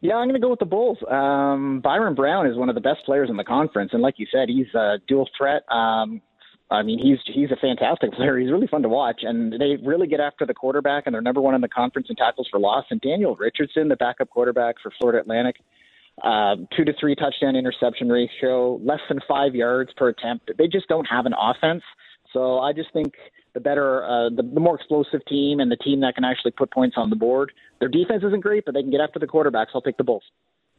Yeah, I'm going to go with the Bulls. Um, Byron Brown is one of the best players in the conference, and like you said, he's a dual threat. Um, I mean, he's he's a fantastic player. He's really fun to watch, and they really get after the quarterback, and they're number one in the conference in tackles for loss. And Daniel Richardson, the backup quarterback for Florida Atlantic, uh, two to three touchdown interception ratio, less than five yards per attempt. They just don't have an offense. So I just think the better, uh, the, the more explosive team and the team that can actually put points on the board. Their defense isn't great, but they can get after the quarterbacks. I'll take the Bulls.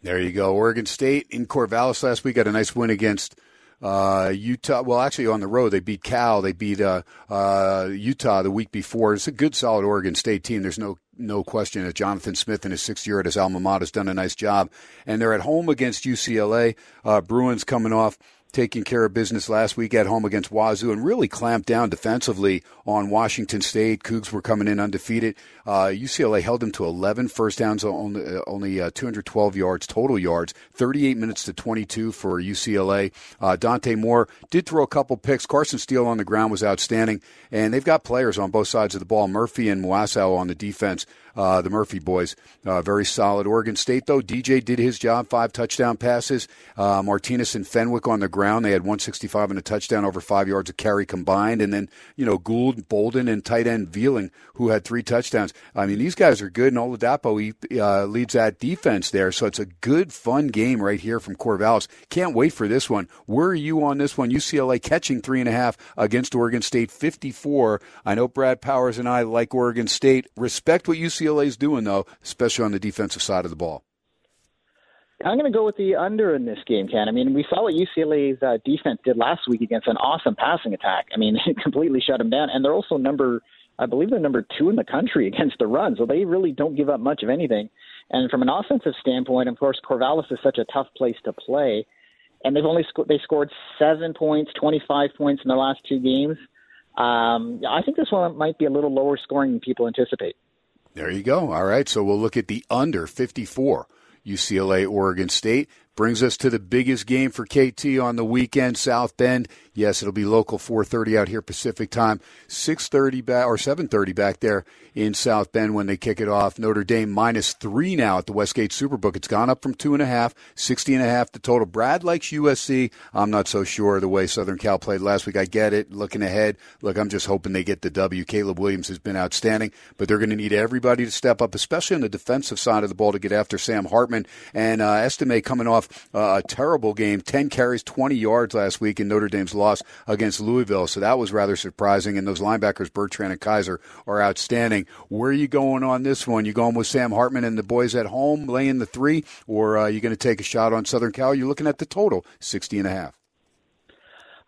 There you go. Oregon State in Corvallis last week got a nice win against uh, Utah. Well, actually, on the road they beat Cal. They beat uh, uh, Utah the week before. It's a good, solid Oregon State team. There's no no question that Jonathan Smith in his sixth year at his alma mater has done a nice job. And they're at home against UCLA. Uh, Bruins coming off taking care of business last week at home against Wazoo and really clamped down defensively on Washington State. Cougs were coming in undefeated. Uh, UCLA held them to 11 first downs, only, uh, only uh, 212 yards total yards, 38 minutes to 22 for UCLA. Uh, Dante Moore did throw a couple picks. Carson Steele on the ground was outstanding, and they've got players on both sides of the ball. Murphy and Moasow on the defense. Uh, the Murphy boys, uh, very solid. Oregon State, though, DJ did his job, five touchdown passes. Martinez and Fenwick on the ground, they had 165 and a touchdown, over five yards of carry combined. And then, you know, Gould, Bolden, and tight end Vealing, who had three touchdowns. I mean, these guys are good, and Oladapo he, uh, leads that defense there. So it's a good, fun game right here from Corvallis. Can't wait for this one. Where are you on this one? UCLA catching three and a half against Oregon State, 54. I know Brad Powers and I like Oregon State. Respect what UCLA is doing, though, especially on the defensive side of the ball. I'm going to go with the under in this game, Ken. I mean, we saw what UCLA's uh, defense did last week against an awesome passing attack. I mean, it completely shut them down, and they're also number, I believe they're number two in the country against the run, so they really don't give up much of anything. And from an offensive standpoint, of course, Corvallis is such a tough place to play, and they've only sco- they scored seven points, 25 points in the last two games. Um, I think this one might be a little lower scoring than people anticipate. There you go. All right. So we'll look at the under 54. UCLA, Oregon State. Brings us to the biggest game for KT on the weekend, South Bend. Yes, it'll be local 4:30 out here Pacific time, 6:30 back or 7:30 back there in South Bend when they kick it off. Notre Dame minus three now at the Westgate Superbook. It's gone up from two and a half, 60 and a half the total. Brad likes USC. I'm not so sure the way Southern Cal played last week. I get it. Looking ahead, look, I'm just hoping they get the W. Caleb Williams has been outstanding, but they're going to need everybody to step up, especially on the defensive side of the ball to get after Sam Hartman and uh, coming off uh, a terrible game, 10 carries, 20 yards last week in Notre Dame's loss against Louisville. So that was rather surprising. And those linebackers, Bertrand and Kiser, are outstanding. Where are you going on this one? You going with Sam Hartman and the boys at home laying the three, or are you going to take a shot on Southern Cal? You're looking at the total, 60 and a half.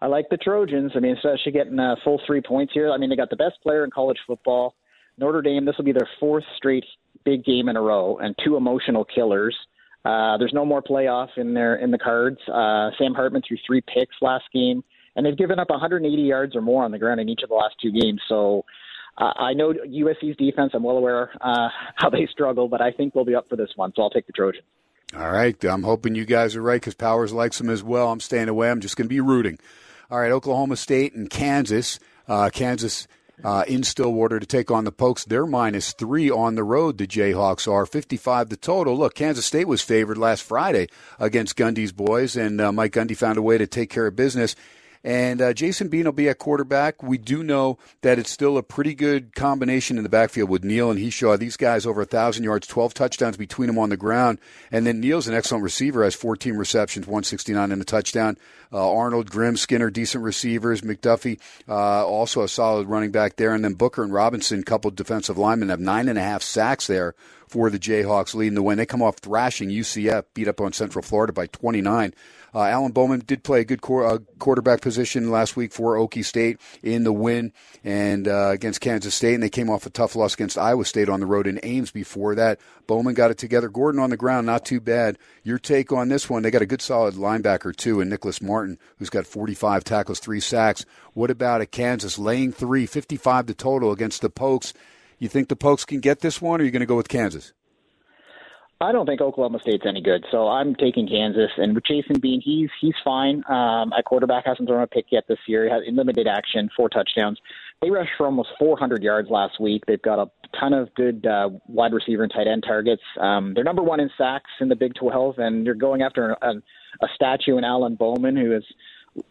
I like the Trojans. I mean, especially getting a full three points here. I mean, they got the best player in college football. Notre Dame, this will be their fourth straight big game in a row, and two emotional killers. Uh, there's no more playoff in their in the cards. Uh, Sam Hartman threw three picks last game, and they've given up 180 yards or more on the ground in each of the last two games. So uh, I know USC's defense. I'm well aware uh, how they struggle, but I think we'll be up for this one. So I'll take the Trojans. All right. I'm hoping you guys are right because Powers likes them as well. I'm staying away. I'm just going to be rooting. All right, Oklahoma State and Kansas. Uh, Kansas uh, in Stillwater to take on the Pokes. They're minus three on the road. The Jayhawks are 55 the total. Look, Kansas State was favored last Friday against Gundy's boys, and uh, Mike Gundy found a way to take care of business. And uh, Jason Bean will be at quarterback. We do know that it's still a pretty good combination in the backfield with Neal and Hishaw. These guys over a thousand yards, twelve touchdowns between them on the ground. And then Neal's an excellent receiver, has 14 receptions, 169 and a touchdown. Uh, Arnold, Grimm, Skinner, decent receivers. McDuffie, uh, also a solid running back there. And then Booker and Robinson, coupled defensive linemen, have nine and a half sacks there for the Jayhawks leading the win. They come off thrashing UCF, beat up on Central Florida by 29. Uh, Alan Bowman did play a good uh, quarterback position last week for Okie State in the win and uh, against Kansas State, and they came off a tough loss against Iowa State on the road in Ames before that. Bowman got it together. Gordon on the ground, not too bad. Your take on this one? They got a good solid linebacker too, and Nicholas Martin, who's got 45 tackles, three sacks. What about a Kansas laying three, 55 the total against the Pokes? You think the Pokes can get this one, or are you going to go with Kansas? I don't think Oklahoma State's any good, so I'm taking Kansas. And with Jason Bean, he's he's fine. Um, at quarterback, hasn't thrown a pick yet this year. He has limited action, four touchdowns. They rushed for almost 400 yards last week. They've got a ton of good uh, wide receiver and tight end targets. Um, they're number one in sacks in the Big 12, and they're going after a, a statue in Alan Bowman, who is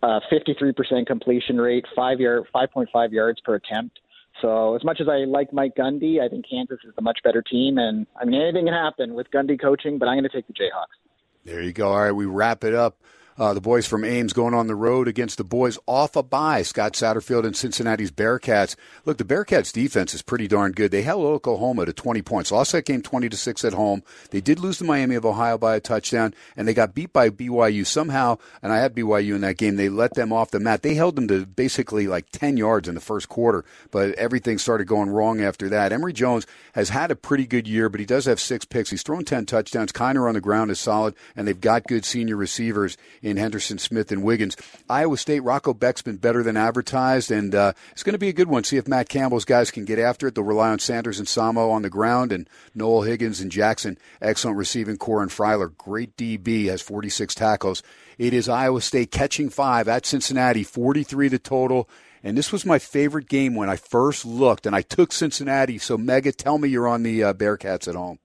uh, 53% completion rate, five yard, 5.5 yards per attempt. So as much as I like Mike Gundy, I think Kansas is the much better team. And I mean, anything can happen with Gundy coaching, but I'm going to take the Jayhawks. There you go. All right, we wrap it up. Uh, the boys from Ames going on the road against the boys off a bye. Scott Satterfield and Cincinnati's Bearcats. Look, the Bearcats defense is pretty darn good. They held Oklahoma to 20 points. Lost that game 20 to 6 at home. They did lose to Miami of Ohio by a touchdown, and they got beat by BYU somehow. And I had BYU in that game. They let them off the mat. They held them to basically like 10 yards in the first quarter, but everything started going wrong after that. Emory Jones has had a pretty good year, but he does have six picks. He's thrown 10 touchdowns. Kiner on the ground is solid, and they've got good senior receivers in Henderson, Smith, and Wiggins. Iowa State, Rocco Becht's been better than advertised, and uh, it's going to be a good one. See if Matt Campbell's guys can get after it. They'll rely on Sanders and Samo on the ground, and Noel Higgins and Jackson, excellent receiving core, and Freyler, great DB, has 46 tackles. It is Iowa State catching five at Cincinnati, 43 the total. And this was my favorite game when I first looked, and I took Cincinnati. So, Mega, tell me you're on the uh, Bearcats at home.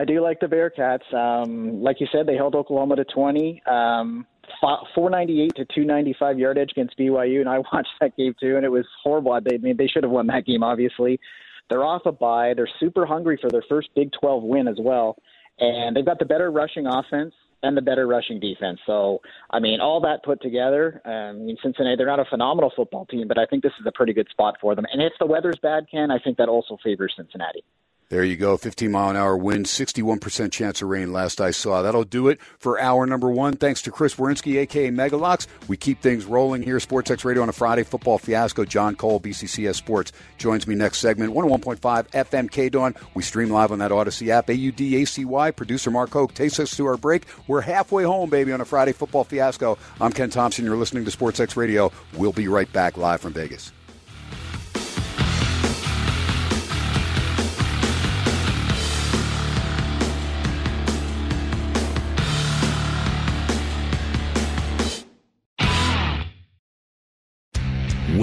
I do like the Bearcats. Um, like you said, they held Oklahoma to 20. Um, 498 to 295 yard edge against BYU, and I watched that game too, and it was horrible. They I mean, they should have won that game, obviously. They're off a bye. They're super hungry for their first Big 12 win as well, and they've got the better rushing offense and the better rushing defense. So, I mean, all that put together, um, I mean, Cincinnati, they're not a phenomenal football team, but I think this is a pretty good spot for them. And if the weather's bad, Ken, I think that also favors Cincinnati. There you go. 15 mile an hour wind, 61% chance of rain last I saw. That'll do it for hour number one. Thanks to Chris Werynski, aka Megalocks. We keep things rolling here. Sports X Radio on a Friday. Football fiasco. Jon Cole, BCCS Sports, joins me next segment. 101.5 FM K Dawn. We stream live on that Audacy app. AUDACY. Producer Mark Hoke takes us to our break. We're halfway home, baby, on a Friday football fiasco. I'm Ken Thomson. You're listening to Sports X Radio. We'll be right back live from Vegas.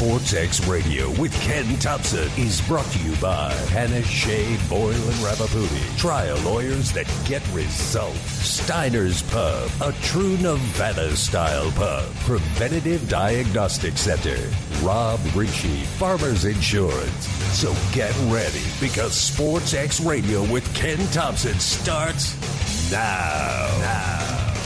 Sports X Radio with Ken Thomson is brought to you by Panish Shea Boyle and Ravipudi. Trial lawyers that get results. Steiner's Pub, a true Nevada style pub. Preventative Diagnostic Center. Rob Ritchie, Farmers Insurance. So get ready because Sports X Radio with Ken Thomson starts now. Now.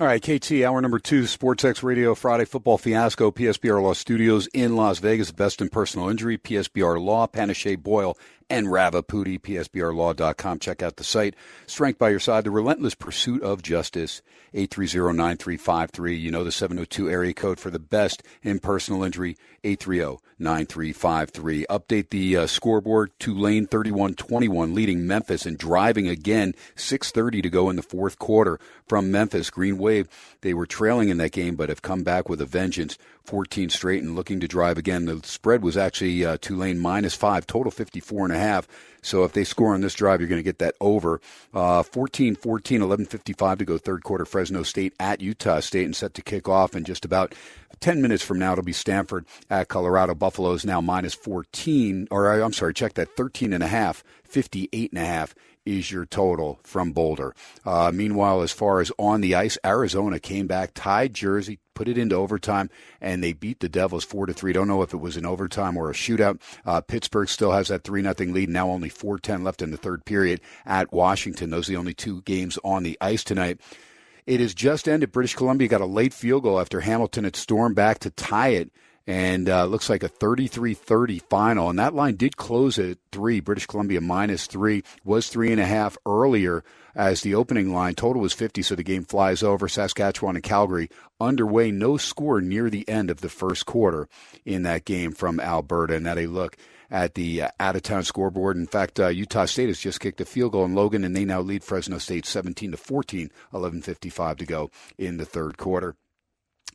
All right, KT, hour number two, Sports X Radio Friday Football Fiasco, PSBR Law Studios in Las Vegas, best in personal injury, PSBR Law, Panish Boyle and Ravipudi, PSBRlaw.com. Check out the site. Strength by your side, the relentless pursuit of justice. 830-9353. You know the 702 area code for the best in personal injury. 830-9353. Update the uh, scoreboard. Tulane 31-21 leading Memphis and driving again. 6.30 to go in the fourth quarter from Memphis. Green Wave, they were trailing in that game but have come back with a vengeance. 14 straight and looking to drive again. The spread was actually uh, Tulane minus five, total 54 and a half. So if they score on this drive, you're going to get that over. Uh, 14 14, 11.55 to go, third quarter. Fresno State at Utah State and set to kick off in just about 10 minutes from now. It'll be Stanford at Colorado. Buffalo is now minus 14, or I'm sorry, check that 13 and a half, 58 and a half is your total from Boulder. Uh, meanwhile, as far as on the ice, Arizona came back, tied Jersey, put it into overtime, and they beat the Devils four to three. Don't know if it was an overtime or a shootout. Uh, Pittsburgh still has that three nothing lead. Now only four ten left in the third period at Washington. Those are the only two games on the ice tonight. It has just ended. British Columbia got a late field goal after Hamilton had stormed back to tie it and uh, looks like a 33-30 final. And that line did close at three. British Columbia minus three was three and a half earlier as the opening line. Total was 50, so the game flies over. Saskatchewan and Calgary underway. No score near the end of the first quarter in that game from Alberta. And that a look at the uh, out-of-town scoreboard. In fact, uh, Utah State has just kicked a field goal in Logan, and they now lead Fresno State 17 to 14. 11:55 to go in the third quarter.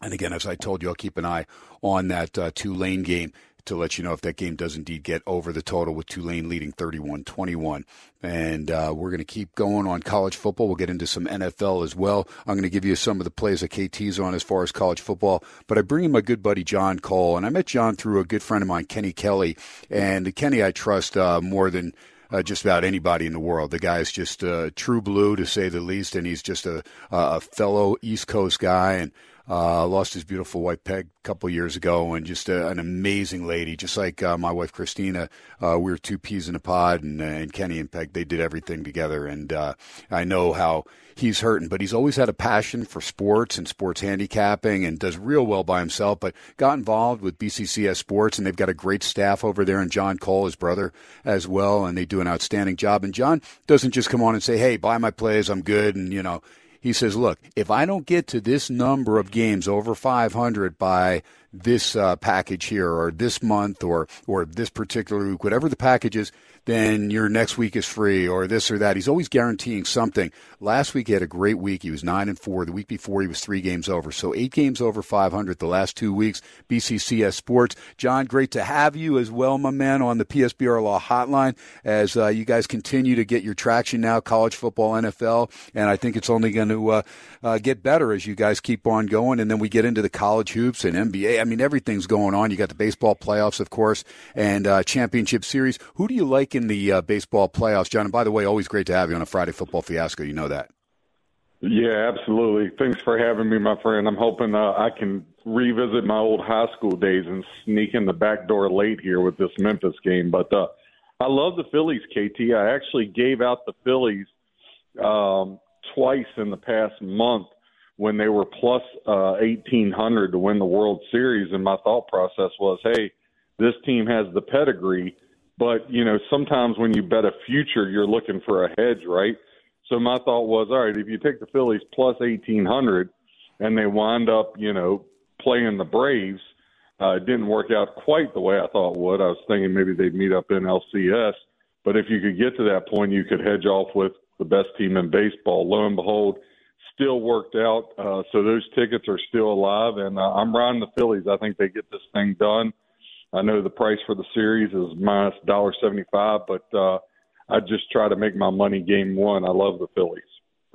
And again, as I told you, I'll keep an eye on that uh, Tulane game to let you know if that game does indeed get over the total with Tulane leading 31-21. And uh, we're going to keep going on college football. We'll get into some NFL as well. I'm going to give you some of the plays that KT's on as far as college football. But I bring in my good buddy Jon Cole, and I met Jon through a good friend of mine, Kenny Kelly. And Kenny I trust uh, more than uh, just about anybody in the world. The guy is just uh, true blue, to say the least, and he's just a, a fellow East Coast guy. And uh, lost his beautiful wife Peg a couple years ago, and just a, an amazing lady, just like uh, my wife Christina. Uh, we were two peas in a pod, and, and Kenny and Peg they did everything together. And uh, I know how he's hurting, but he's always had a passion for sports and sports handicapping, and does real well by himself. But got involved with BCCS Sports, and they've got a great staff over there, and Jon Cole, his brother, as well, and they do an outstanding job. And Jon doesn't just come on and say, "Hey, buy my plays, I'm good," and you know he says, look, if I don't get to this number of games over 500 by this uh, package here or this month or or this particular week, whatever the package is, then your next week is free or this or that. He's always guaranteeing something. Last week he had a great week. He was nine and four. The week before he was three games over. So eight games over 500 the last two weeks. BCCS Sports. Jon, great to have you as well, my man, on the PSBR Law Hotline as uh, you guys continue to get your traction now, college football, NFL, and I think it's only going to uh, uh, get better as you guys keep on going. And then we get into the college hoops and NBA. I mean, everything's going on. You got the baseball playoffs, of course, and uh, championship series. Who do you like in the uh, baseball playoffs, Jon? And by the way, always great to have you on a Friday Football Fiasco. You know that. Yeah, absolutely. Thanks for having me, my friend. I'm hoping uh, I can revisit my old high school days and sneak in the back door late here with this Memphis game. But uh, I love the Phillies, KT. I actually gave out the Phillies um, twice in the past month when they were plus uh, 1800 to win the World Series, and my thought process was, hey, this team has the pedigree. But you know, sometimes when you bet a future, you're looking for a hedge, right? So my thought was, all right, if you take the Phillies plus 1800 and they wind up, you know, playing the Braves, uh, it didn't work out quite the way I thought it would. I was thinking maybe they'd meet up in LCS, but if you could get to that point, you could hedge off with the best team in baseball. Lo and behold, still worked out. Uh, so those tickets are still alive, and uh, I'm riding the Phillies. I think they get this thing done. I know the price for the series is minus dollar seventy five, but uh, I just try to make my money game one. I love the Phillies.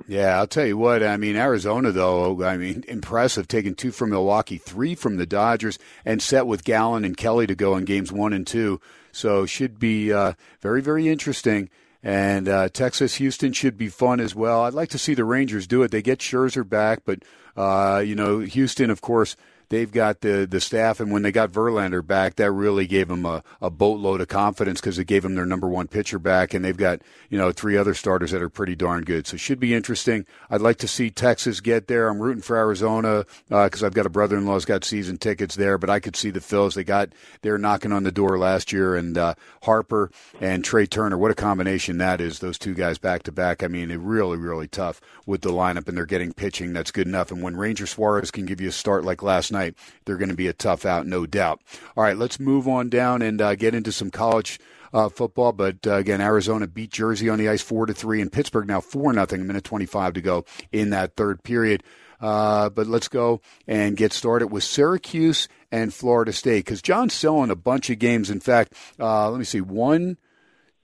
Yeah, I'll tell you what. I mean, Arizona, though, I mean, impressive. Taking two from Milwaukee, three from the Dodgers, and set with Gallen and Kelly to go in games one and two. So should be uh, very, very interesting. And uh, Texas Houston should be fun as well. I'd like to see the Rangers do it. They get Scherzer back, but uh, you know, Houston, of course, they've got the the staff, and when they got Verlander back, that really gave them a, a boatload of confidence because it gave them their number one pitcher back, and they've got you know three other starters that are pretty darn good. So it should be interesting. I'd like to see Texas get there. I'm rooting for Arizona because I've got a brother-in-law who's got season tickets there, but I could see the Phils. They got they're knocking on the door last year, and uh, Harper and Trey Turner. What a combination that is! Those two guys back to back. I mean, it really really tough with the lineup, and they're getting pitching that's good enough. And when Ranger Suarez can give you a start like last night, they're going to be a tough out, no doubt. All right, let's move on down and uh, get into some college uh, football. But uh, again, Arizona beat Jersey on the ice four to three, and Pittsburgh now four nothing. A minute twenty five to go in that third period. Uh, but let's go and get started with Syracuse and Florida State because John's selling a bunch of games. In fact, uh, let me see one.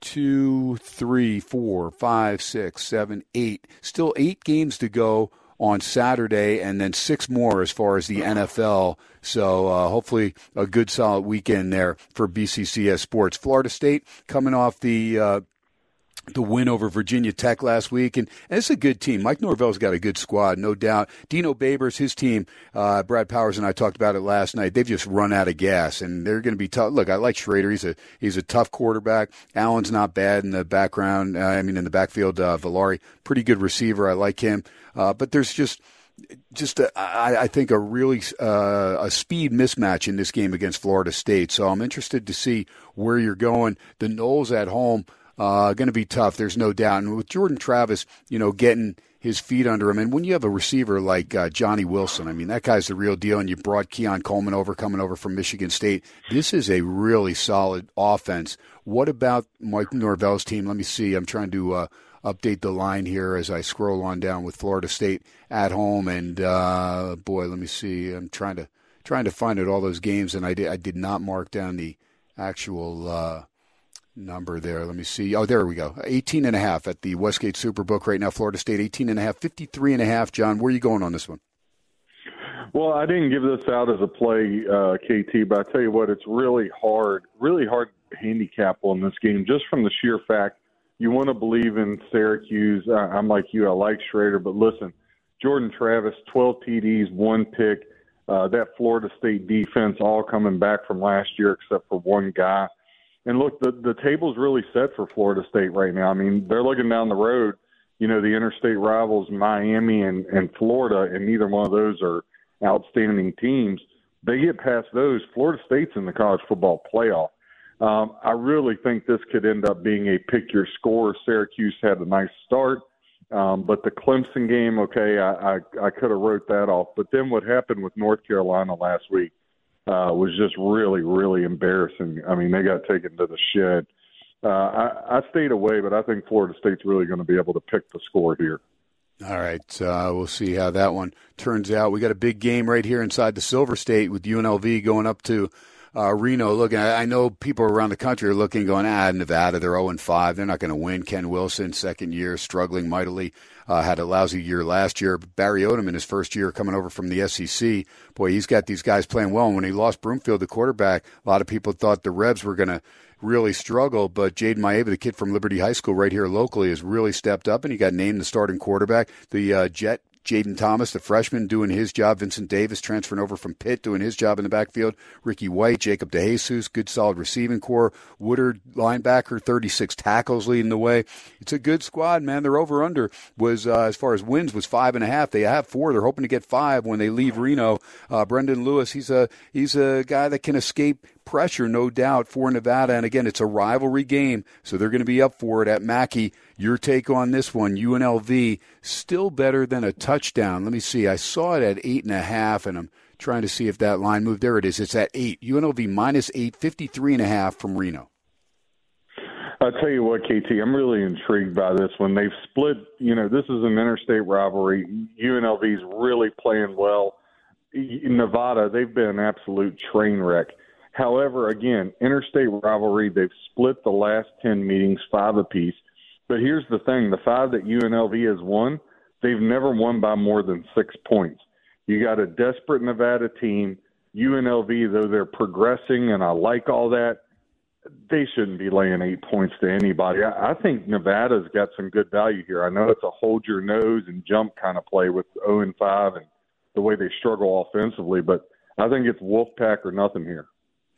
Two, three, four, five, six, seven, eight. Still eight games to go on Saturday, and then six more as far as the NFL. So uh, hopefully a good solid weekend there for BCCS sports. Florida State coming off the. Uh, the win over Virginia Tech last week, and, and it's a good team. Mike Norvell's got a good squad, no doubt. Dino Babers, his team, uh, Brad Powers and I talked about it last night. They've just run out of gas, and they're going to be tough. Look, I like Schrader; he's a he's a tough quarterback. Allen's not bad in the background. Uh, I mean, in the backfield, uh, Valari, pretty good receiver. I like him, uh, but there's just just a, I, I think a really uh, a speed mismatch in this game against Florida State. So I'm interested to see where you're going. The Noles at home uh, going to be tough. There's no doubt. And with Jordan Travis, you know, getting his feet under him, and when you have a receiver like uh, Johnny Wilson, I mean, that guy's the real deal. And you brought Keon Coleman over, coming over from Michigan State. This is a really solid offense. What about Mike Norvell's team? Let me see. I'm trying to. Uh, update the line here as I scroll on down with Florida State at home. And uh, boy, let me see. I'm trying to trying to find out all those games, and I did I did not mark down the actual uh, number there. Let me see. Oh, there we go. 18 and a half at the Westgate Superbook right now. Florida State 18 and a half, 53 and a half. Jon, where are you going on this one? Well, I didn't give this out as a play, uh, KT, but I tell you what, it's really hard, really hard handicap on this game just from the sheer fact you want to believe in Syracuse. I, I'm like you, I like Schrader, but listen, Jordan Travis, 12 TDs, one pick. Uh, that Florida State defense all coming back from last year except for one guy. And look, the the table's really set for Florida State right now. I mean, they're looking down the road. You know, the interstate rivals Miami and and Florida, and neither one of those are outstanding teams. They get past those. Florida State's in the college football playoff. Um, I really think this could end up being a pick your score. Syracuse had a nice start, um, but the Clemson game, okay, I, I, I could have wrote that off. But then what happened with North Carolina last week uh, was just really, really embarrassing. I mean, they got taken to the shed. Uh, I, I stayed away, but I think Florida State's really going to be able to pick the score here. All right, uh, we'll see how that one turns out. We got a big game right here inside the Silver State with UNLV going up to uh, Reno. looking. I, know people around the country are looking, going, ah, Nevada, they're 0 5. They're not going to win. Ken Wilson, second year, struggling mightily. Uh, had a lousy year last year. Barry Odom in his first year coming over from the SEC, boy, he's got these guys playing well. And when he lost Brumfield, the quarterback, a lot of people thought the Rebs were going to really struggle. But Jayden Maiava, the kid from Liberty High School right here locally, has really stepped up, and he got named the starting quarterback. The uh, Jet Jaden Thomas, the freshman, doing his job. Vincent Davis transferring over from Pitt, doing his job in the backfield. Ricky White, Jacob DeJesus, good solid receiving core. Woodard, linebacker, 36 tackles leading the way. It's a good squad, man. Their over under was, uh, as far as wins, was five and a half. They have four. They're hoping to get five when they leave Reno. Uh, Brendan Lewis, he's a he's a guy that can escape pressure, no doubt, for Nevada. And again, it's a rivalry game, so they're going to be up for it at Mackay. Your take on this one, UNLV, still better than a touchdown. Let me see. I saw it at eight and a half, and I'm trying to see if that line moved. There it is. It's at eight. UNLV minus eight, 53 and a half from Reno. I'll tell you what, KT, I'm really intrigued by this one. They've split, you know, this is an interstate rivalry. UNLV's really playing well. Nevada, they've been an absolute train wreck. However, again, interstate rivalry, they've split the last 10 meetings, five apiece. But here's the thing the five that UNLV has won, they've never won by more than six points. You got a desperate Nevada team. UNLV, though they're progressing, and I like all that, they shouldn't be laying eight points to anybody. I, I think Nevada's got some good value here. I know it's a hold your nose and jump kind of play with 0 and 5 and the way they struggle offensively, but I think it's Wolfpack or nothing here.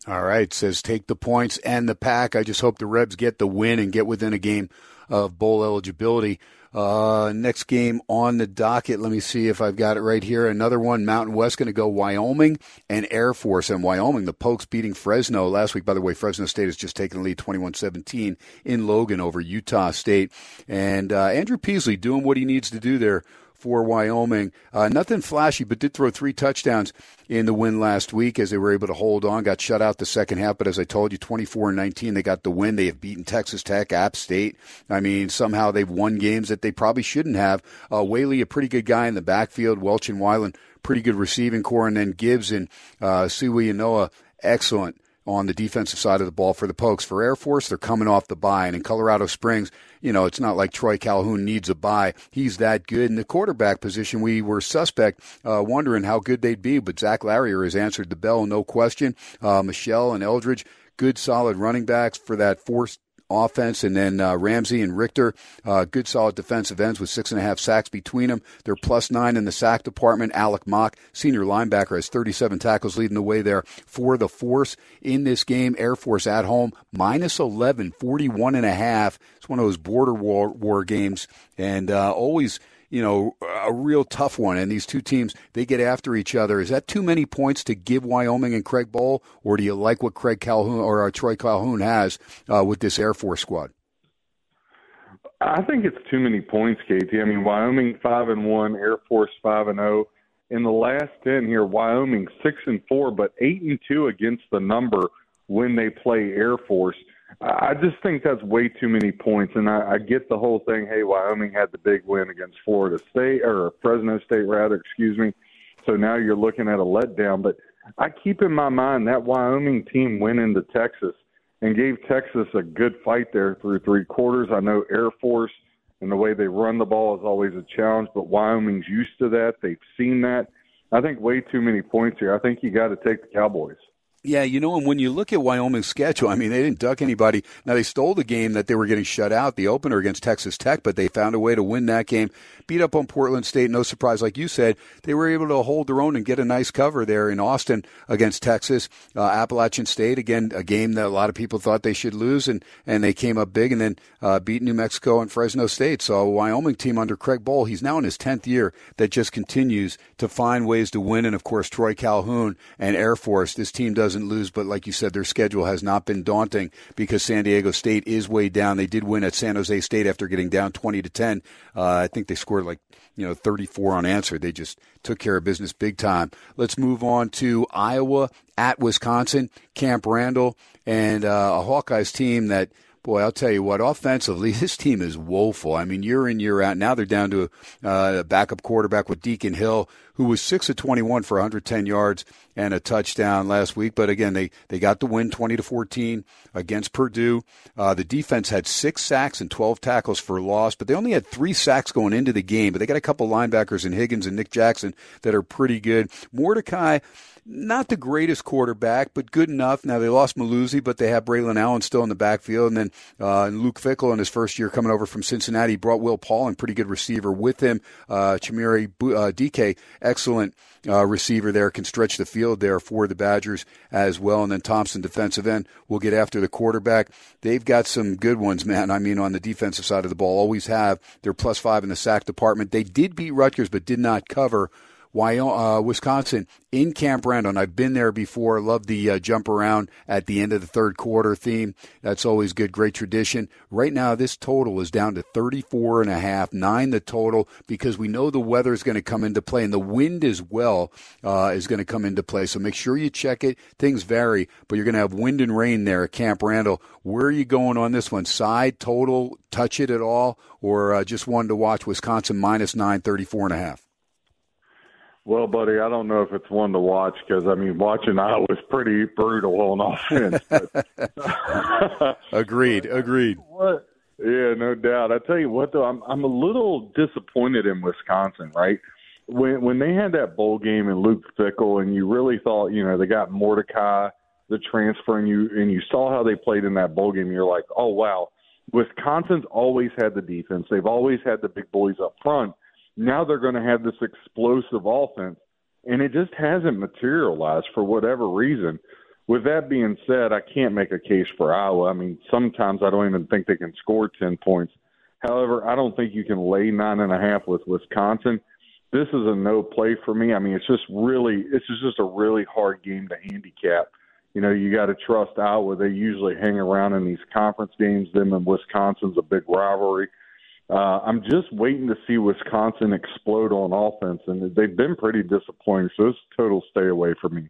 All right, says take the points and the pack. I just hope the Rebs get the win and get within a game of bowl eligibility. Uh, next game on the docket. Let me see if I've got it right here. Another one. Mountain West going to go Wyoming and Air Force. And Wyoming, the Pokes beating Fresno last week. By the way, Fresno State has just taken the lead 21-17 in Logan over Utah State. And uh, Andrew Peasley doing what he needs to do there for Wyoming. Uh, nothing flashy, but did throw three touchdowns in the win last week as they were able to hold on. Got shut out the second half, but as I told you, 24 19, they got the win. They have beaten Texas Tech, App State. I mean, somehow they've won games that they probably shouldn't have. Uh, Whaley, a pretty good guy in the backfield. Welch and Weiland, pretty good receiving core. And then Gibbs and uh, Sui and Noah, excellent on the defensive side of the ball for the Pokes. For Air Force, they're coming off the bye. And in Colorado Springs, you know, it's not like Troy Calhoun needs a bye. He's that good. In the quarterback position, we were suspect, uh, wondering how good they'd be, but Zach Larrier has answered the bell, no question. Uh, Michelle and Eldridge, good solid running backs for that forced offense, and then uh, Ramsey and Richter, uh, good solid defensive ends with six and a half sacks between them. They're plus nine in the sack department. Alec Mock, senior linebacker, has 37 tackles leading the way there for the Force in this game. Air Force at home, minus 11, 41 and a half. It's one of those border war, war games, and uh, always you know, a real tough one. And these two teams, they get after each other. Is that too many points to give Wyoming and Craig Bohl, or do you like what Craig Calhoun or uh, Troy Calhoun has uh, with this Air Force squad? I think it's too many points, KT. I mean, Wyoming five and one, Air Force five and zero. In the last ten here, Wyoming six and four, but eight and two against the number when they play Air Force. I just think that's way too many points, and I, I get the whole thing. Hey, Wyoming had the big win against Florida State or Fresno State, rather. Excuse me. So now you're looking at a letdown. But I keep in my mind that Wyoming team went into Texas and gave Texas a good fight there through three quarters. I know Air Force and the way they run the ball is always a challenge, but Wyoming's used to that. They've seen that. I think way too many points here. I think you got to take the Cowboys. Yeah, you know, and when you look at Wyoming's schedule, I mean, they didn't duck anybody. Now, they stole the game that they were getting shut out, the opener against Texas Tech, but they found a way to win that game, beat up on Portland State. No surprise, like you said, they were able to hold their own and get a nice cover there in Austin against Texas. Uh, Appalachian State, again, a game that a lot of people thought they should lose, and, and they came up big and then uh, beat New Mexico and Fresno State. So, Wyoming team under Craig Bohl, he's now in his 10th year that just continues to find ways to win. And, of course, Troy Calhoun and Air Force, this team doesn't lose, but like you said, their schedule has not been daunting because San Diego State is way down. They did win at San Jose State after getting down 20 to 10. Uh, I think they scored like, you know, 34 unanswered. They just took care of business big time. Let's move on to Iowa at Wisconsin, Camp Randall, and uh, a Hawkeyes team that boy, I'll tell you what, offensively, this team is woeful. I mean, year in, year out. Now they're down to uh, a backup quarterback with Deacon Hill, who was 6 of 21 for 110 yards and a touchdown last week. But again, they, they got the win 20 to 14 against Purdue. Uh, the defense had six sacks and 12 tackles for loss, but they only had three sacks going into the game. But they got a couple linebackers in Higgins and Nick Jackson that are pretty good. Mordecai, not the greatest quarterback, but good enough. Now they lost Mellusi, but they have Braylon Allen still in the backfield, and then uh, Luke Fickell in his first year coming over from Cincinnati brought Will Paul and pretty good receiver with him. Uh, Chimere uh, DK, excellent uh, receiver there, can stretch the field there for the Badgers as well. And then Thompson, defensive end, will get after the quarterback. They've got some good ones, man. I mean, on the defensive side of the ball, always have. They're plus five in the sack department. They did beat Rutgers, but did not cover. Wyoming, uh, Wisconsin in Camp Randall. I've been there before. Love the uh, jump around at the end of the third quarter theme. That's always good. Great tradition. Right now, this total is down to 34 and a half, nine the total, because we know the weather is going to come into play and the wind as well uh, is going to come into play. So make sure you check it. Things vary, but you're going to have wind and rain there at Camp Randall. Where are you going on this one? Side, total, touch it at all, or uh, just one to watch Wisconsin minus nine, 34 and a half? Well, buddy, I don't know if it's one to watch because I mean, watching Iowa was pretty brutal on offense. But, agreed, agreed. What? Yeah, no doubt. I tell you what, though, I'm I'm a little disappointed in Wisconsin. Right when when they had that bowl game in Luke Fickell, and you really thought, you know, they got Mordecai, the transfer, and you and you saw how they played in that bowl game. You're like, oh wow, Wisconsin's always had the defense. They've always had the big boys up front now they're going to have this explosive offense. and it just hasn't materialized for whatever reason. With that being said, I can't make a case for Iowa. I mean, sometimes I don't even think they can score 10 points. However, I don't think you can lay nine and a half with Wisconsin. This is a no play for me. I mean, it's just really, it's just a really hard game to handicap. You know, you got to trust Iowa. They usually hang around in these conference games. Them and Wisconsin's a big rivalry. Uh, I'm just waiting to see Wisconsin explode on offense, and they've been pretty disappointing. So it's total stay away for me.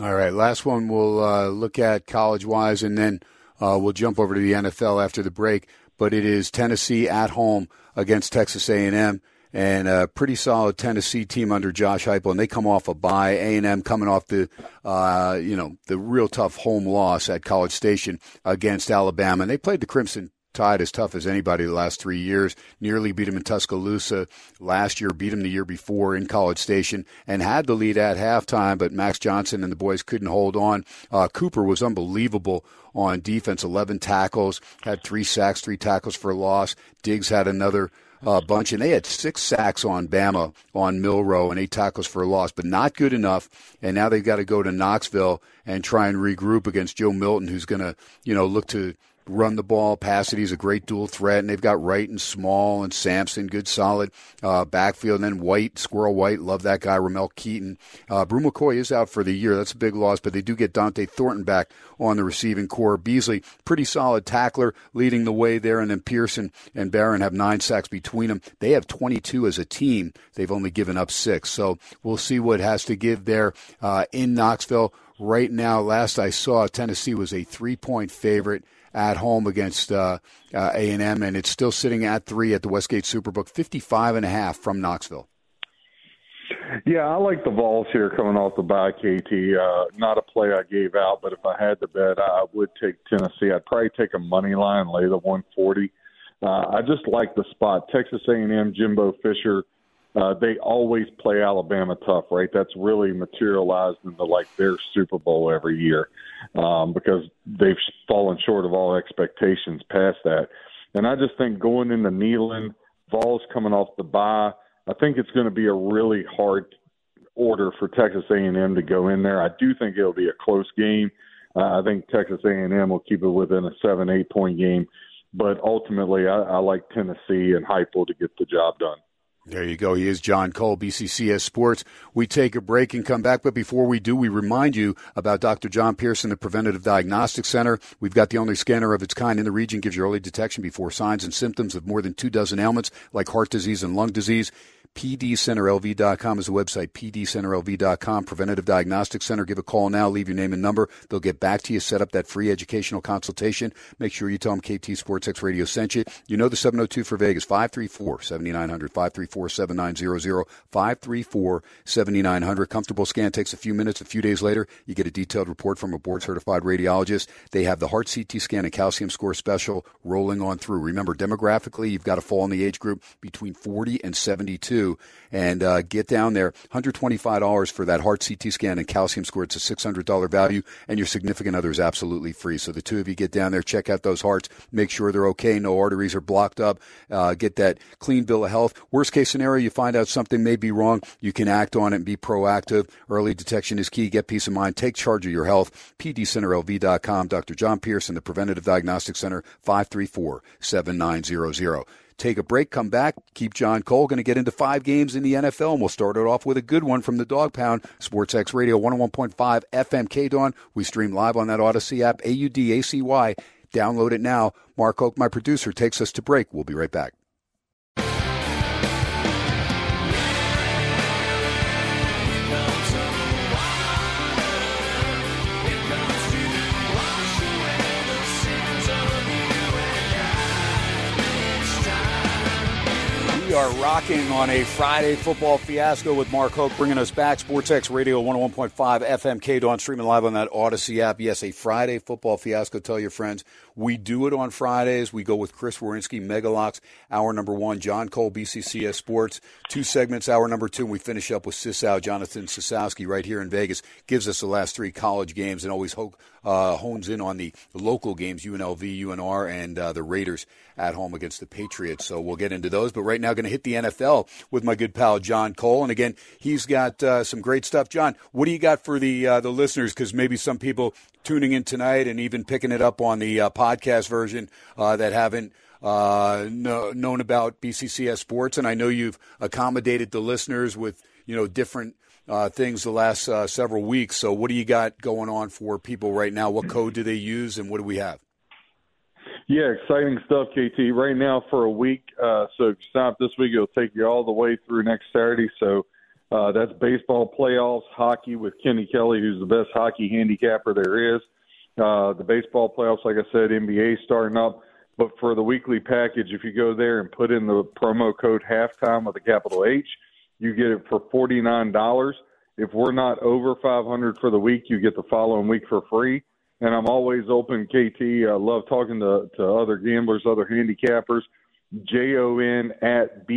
All right, last one we'll uh, look at college wise, and then uh, we'll jump over to the NFL after the break. But it is Tennessee at home against Texas A&M, and a pretty solid Tennessee team under Josh Heupel, and they come off a bye. A&M coming off the uh, you know the real tough home loss at College Station against Alabama, and they played the Crimson Tide as tough as anybody the last three years. Nearly beat him in Tuscaloosa last year, beat him the year before in College Station, and had the lead at halftime, but Max Johnson and the boys couldn't hold on. Uh, Cooper was unbelievable on defense 11 tackles, had three sacks, three tackles for a loss. Diggs had another uh, bunch, and they had six sacks on Bama on Milroe and eight tackles for a loss, but not good enough. And now they've got to go to Knoxville and try and regroup against Joe Milton, who's going to, you know, look to run the ball, pass it. He's a great dual threat, and they've got Wright and Small and Sampson, good solid uh, backfield. And then White, Squirrel White, love that guy. Ramel Keyton. Uh, Bru McCoy is out for the year. That's a big loss, but they do get Dont'e Thornton back on the receiving core. Beasley, pretty solid tackler, leading the way there, and then Pearson and Barron have nine sacks between them. They have 22 as a team. They've only given up six, so we'll see what has to give there uh, in Knoxville. Right now, last I saw, Tennessee was a three-point favorite at home against uh, uh, A&M, and it's still sitting at three at the Westgate Superbook, 55 and a half from Knoxville. Yeah, I like the Vols here coming off the bye, KT. Uh, not a play I gave out, but if I had to bet, I would take Tennessee. I'd probably take a money line, lay the 140. Uh, I just like the spot. Texas A&M, Jimbo Fisher, uh, they always play Alabama tough, right? That's really materialized into like their Super Bowl every year um, because they've fallen short of all expectations past that. And I just think going into Neyland, Vols coming off the bye, I think it's going to be a really hard order for Texas A&M to go in there. I do think it'll be a close game. Uh, I think Texas A&M will keep it within a seven, eight point game, but ultimately, I, I like Tennessee and Heupel to get the job done. There you go. He is Jon Cole, BCCS Sports. We take a break and come back, but before we do, we remind you about Dr. John Pearson, the Preventative Diagnostic Center. We've got the only scanner of its kind in the region, gives you early detection before signs and symptoms of more than two dozen ailments like heart disease and lung disease. PDCenterLV.com is the website, PDCenterLV.com, Preventative Diagnostic Center. Give a call now, leave your name and number. They'll get back to you, set up that free educational consultation. Make sure you tell them KT Sports X Radio sent you. You know the 702 for Vegas, 534 7900, 534 7900, 534 7900. Comfortable scan takes a few minutes. A few days later, you get a detailed report from a board certified radiologist. They have the heart CT scan and calcium score special rolling on through. Remember, demographically, you've got to fall in the age group between 40 and 72 and uh, get down there. $125 for that heart CT scan and calcium score. It's a $600 value, and your significant other is absolutely free. So the two of you get down there, check out those hearts, make sure they're okay, no arteries are blocked up, uh, get that clean bill of health. Worst case scenario, you find out something may be wrong, you can act on it and be proactive. Early detection is key. Get peace of mind. Take charge of your health. PDCenterLV.com. Dr. John Pearson, the Preventative Diagnostic Center, 534 7900 take a break, come back, keep Jon Cole. Going to get into five games in the NFL, and we'll start it off with a good one from the Dog Pound, Sports X Radio 101.5 FM K Dawn. We stream live on that Audacy app, A U D A C Y. Download it now. Mark Hoke, my producer, takes us to break. We'll be right back. Are rocking on a Friday football fiasco with Mark Hoke bringing us back. SportsX Radio 101.5 FM K Dawn streaming live on that Audacy app. Yes, a Friday football fiasco. Tell your friends. We do it on Fridays. We go with Chris Werynski, Megalocks, hour number one, Jon Cole, BCCS Sports. Two segments, hour number two, and we finish up with Cisow, Jonathan Sisowski, right here in Vegas. Gives us the last three college games and always ho- uh, hones in on the local games, UNLV, UNR, and uh, the Raiders at home against the Patriots. So we'll get into those. But right now, going to hit the NFL with my good pal Jon Cole. And again, he's got uh, some great stuff. Jon, what do you got for the uh, the listeners? Because maybe some people tuning in tonight and even picking it up on the uh, podcast version uh, that haven't uh, know, known about BCCS sports. And I know you've accommodated the listeners with you know different uh, things the last uh, several weeks. So what do you got going on for people right now? What code do they use, and what do we have? Yeah, exciting stuff, KT. Right now for a week. So stop this week. It'll take you all the way through next Saturday. So uh, that's baseball playoffs, hockey with Kenny Kelly, who's the best hockey handicapper there is. Uh, the baseball playoffs, like I said, NBA starting up. But for the weekly package, if you go there and put in the promo code halftime with a capital H, you get it for forty nine dollars. If we're not over five hundred for the week, you get the following week for free. And I'm always open, KT. I love talking to, to other gamblers, other handicappers. J O N at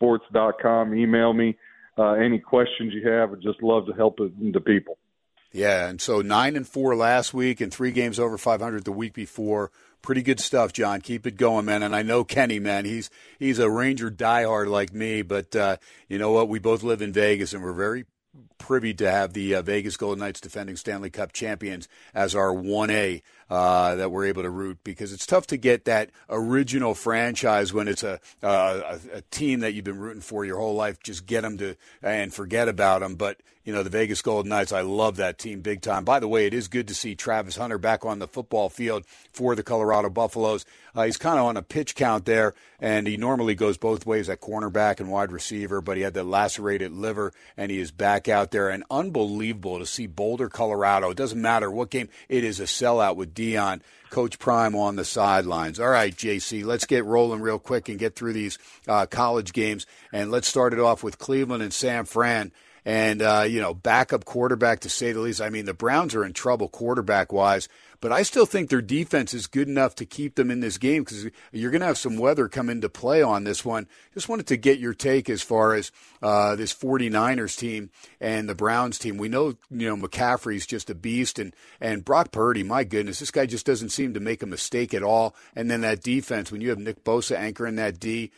bccsports.com. Email me uh, any questions you have. I'd just love to help the people. Yeah, and so nine and four last week, and three games over 500 the week before. Pretty good stuff, Jon. Keep it going, man. And I know Kenny, man. He's he's a Ranger diehard like me, but uh, you know what? We both live in Vegas, and we're very privy to have the uh, Vegas Golden Knights defending Stanley Cup champions as our 1A uh, that we're able to root because it's tough to get that original franchise when it's a, a a team that you've been rooting for your whole life. Just get them to and forget about them. But you know the Vegas Golden Knights, I love that team big time. By the way, it is good to see Travis Hunter back on the football field for the Colorado Buffaloes. Uh, he's kind of on a pitch count there, and he normally goes both ways at cornerback and wide receiver, but he had the lacerated liver, and he is back out there. And unbelievable to see Boulder, Colorado. It doesn't matter what game, it is a sellout with Dion, Coach Prime on the sidelines. All right, JC, let's get rolling real quick and get through these uh, college games. And let's start it off with Cleveland and San Fran. And, uh, you know, backup quarterback to say the least. I mean, the Browns are in trouble quarterback wise, but I still think their defense is good enough to keep them in this game because you're going to have some weather come into play on this one. Just wanted to get your take as far as uh, this 49ers team and the Browns team. We know, you know, McCaffrey's just a beast and, and Brock Purdy, my goodness, this guy just doesn't seem to make a mistake at all. And then that defense, when you have Nick Bosa anchoring that D,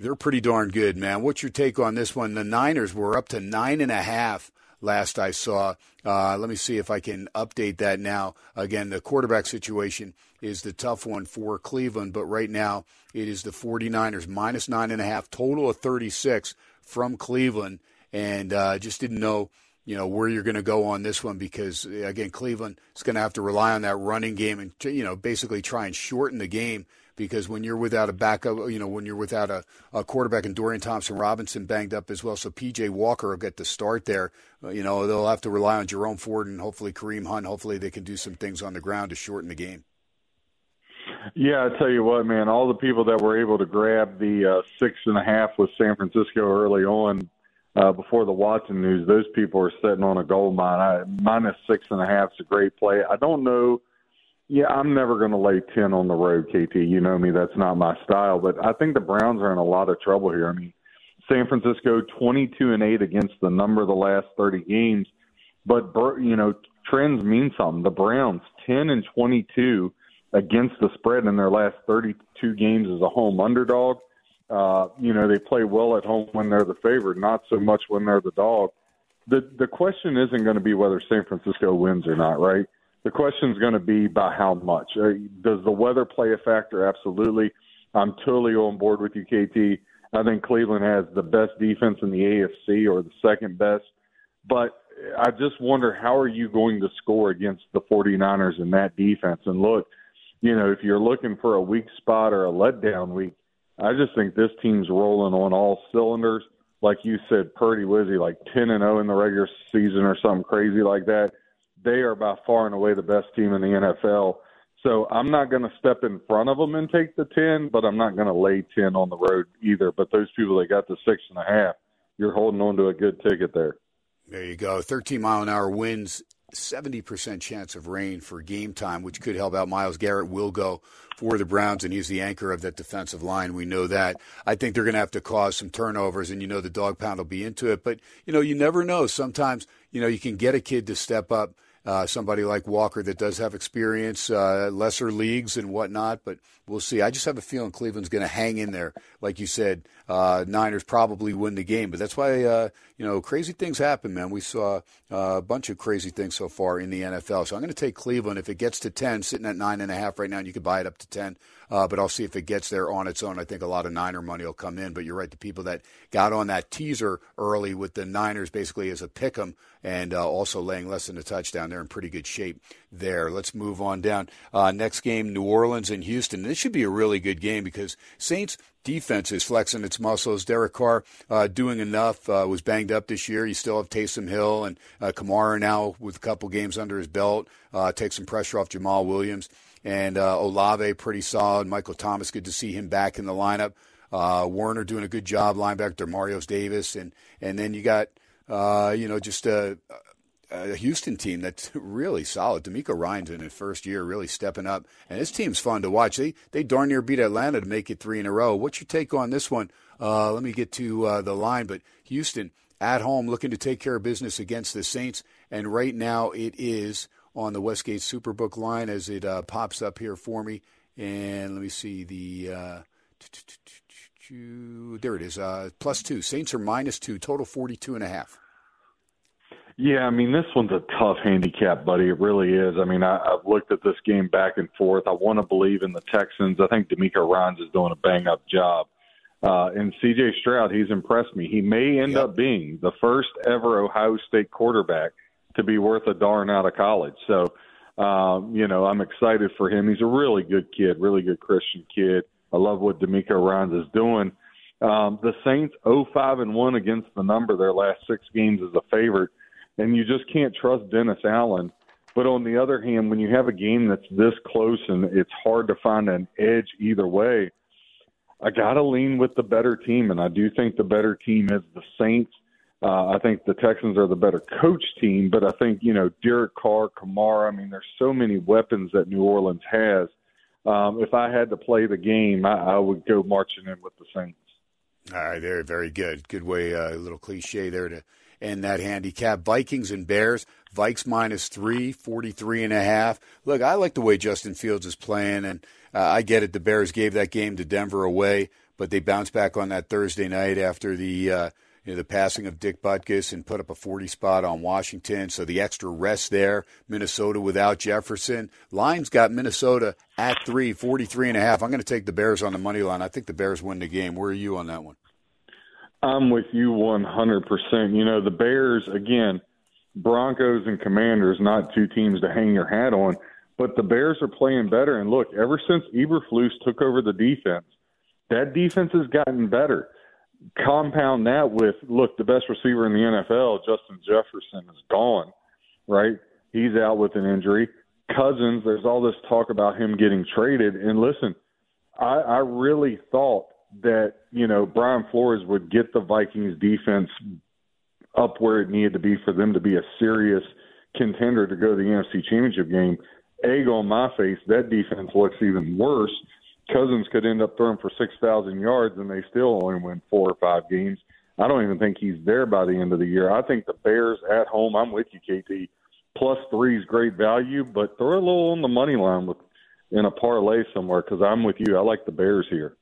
they're pretty darn good, man. What's your take on this one? The Niners were up to nine and a half last I saw. Uh, let me see if I can update that now. Again, the quarterback situation is the tough one for Cleveland, but right now it is the 49ers minus nine and a half, total of 36 from Cleveland. And uh, just didn't know you know where you're going to go on this one because again Cleveland is going to have to rely on that running game and you know basically try and shorten the game because when you're without a backup, you know when you're without a, a quarterback and Dorian Thompson Robinson banged up as well, so PJ Walker will get the start there. Uh, you know they'll have to rely on Jerome Ford and hopefully Kareem Hunt. Hopefully they can do some things on the ground to shorten the game. Yeah, I tell you what, man, all the people that were able to grab the uh, six and a half with San Francisco early on uh, before the Watson news, those people are sitting on a gold mine. I, minus six and a half is a great play. I don't know. Yeah, I'm never going to lay 10 on the road, KT. You know me, that's not my style. But I think the Browns are in a lot of trouble here. I mean, San Francisco 22 and 8 against the number of the last 30 games. But, you know, trends mean something. The Browns 10 and 22 against the spread in their last 32 games as a home underdog. Uh, you know, they play well at home when they're the favorite, not so much when they're the dog. The the question isn't going to be whether San Francisco wins or not, right? The question is going to be by how much. Uh, does the weather play a factor? Absolutely. I'm totally on board with you, KT. I think Cleveland has the best defense in the AFC or the second best. But I just wonder how are you going to score against the 49ers in that defense? And look, you know, if you're looking for a weak spot or a letdown week, I just think this team's rolling on all cylinders. Like you said, Purdy he like ten and zero in the regular season or something crazy like that. They are by far and away the best team in the NFL. So I'm not going to step in front of them and take the ten, but I'm not going to lay ten on the road either. But those people that got the six and a half, you're holding on to a good ticket there. There you go. 13 mile an hour winds 70% chance of rain for game time, which could help out. Myles Garrett will go for the Browns, and he's the anchor of that defensive line. We know that. I think they're going to have to cause some turnovers, and you know the dog pound will be into it. But, you know, you never know. Sometimes, you know, you can get a kid to step up uh, somebody like Walker that does have experience, uh, lesser leagues and whatnot. But we'll see. I just have a feeling Cleveland's going to hang in there. Like you said, uh, Niners probably win the game. But that's why, uh, you know, crazy things happen, man. We saw uh, a bunch of crazy things so far in the NFL. So I'm going to take Cleveland. If it gets to 10, sitting at 9.5 right now, and you could buy it up to 10. Uh, but I'll see if it gets there on its own. I think a lot of Niner money will come in. But you're right, the people that got on that teaser early with the Niners basically as a pick 'em and uh, also laying less than a touchdown, they're in pretty good shape there. Let's move on down. Uh, next game, New Orleans and Houston. This should be a really good game because Saints defense is flexing its muscles. Derek Carr uh, doing enough. Uh, was banged up this year. You still have Taysom Hill and uh, Kamara now with a couple games under his belt. Uh, take some pressure off Jamaal Williams and uh, Olave pretty solid. Michael Thomas, good to see him back in the lineup. Uh, doing a good job, linebacker Marios Davis, and and then you got uh, you know just a, a Houston team that's really solid. DeMeco Ryan's in his first year, really stepping up, and his team's fun to watch. They they darn near beat Atlanta to make it three in a row. What's your take on this one? Uh, let me get to uh, the line, but Houston at home looking to take care of business against the Saints, and right now it is on the Westgate Superbook line as it uh, pops up here for me. And let me see the. Uh, there it is, uh, plus two. Saints are minus two, total 42 and a half. Yeah, I mean, this one's a tough handicap, buddy. It really is. I mean, I, I've looked at this game back and forth. I want to believe in the Texans. I think DeMeco Ryans is doing a bang up job. Uh, and CJ Stroud, he's impressed me. He may end Yep. up being the first ever Ohio State quarterback to be worth a darn out of college. So, um, you know, I'm excited for him. He's a really good kid, really good Christian kid. I love what DeMeco Ryans is doing. Um, the Saints 0-5 and 1 against the number their last six games as a favorite, and you just can't trust Dennis Allen. But on the other hand, when you have a game that's this close and it's hard to find an edge either way, I got to lean with the better team, and I do think the better team is the Saints. Uh, I think the Texans are the better coach team, but I think you know Derek Carr, Kamara. I mean, there's so many weapons that New Orleans has. Um, if I had to play the game, I, I would go marching in with the Saints. All right, very, very good. Good way, uh, a little cliche there to end that handicap. Vikings and Bears. Vikes minus three, 43 and a half. Look, I like the way Justin Fields is playing, and uh, I get it. The Bears gave that game to Denver away, but they bounced back on that Thursday night after the uh, you know, the passing of Dick Butkus and put up a 40 spot on Washington. So the extra rest there. Minnesota without Jefferson. Lions got Minnesota at three, 43 and a half. I'm going to take the Bears on the money line. I think the Bears win the game. Where are you on that one? I'm with you 100%. You know, the Bears, again, Broncos and Commanders, not two teams to hang your hat on, but the Bears are playing better. And look, ever since Eberflus took over the defense, that defense has gotten better. Compound that with, look, the best receiver in the NFL, Justin Jefferson, is gone, right? He's out with an injury. Cousins, there's all this talk about him getting traded. And listen, I, I really thought that, you know, Brian Flores would get the Vikings defense up where it needed to be for them to be a serious contender to go to the NFC Championship game. Egg on my face, that defense looks even worse. Cousins could end up throwing for 6,000 yards and they still only win four or five games. I don't even think he's there by the end of the year. I think the Bears at home, I'm with you, KT. Plus three is great value, but throw a little on the money line with in a parlay somewhere because I'm with you. I like the Bears here.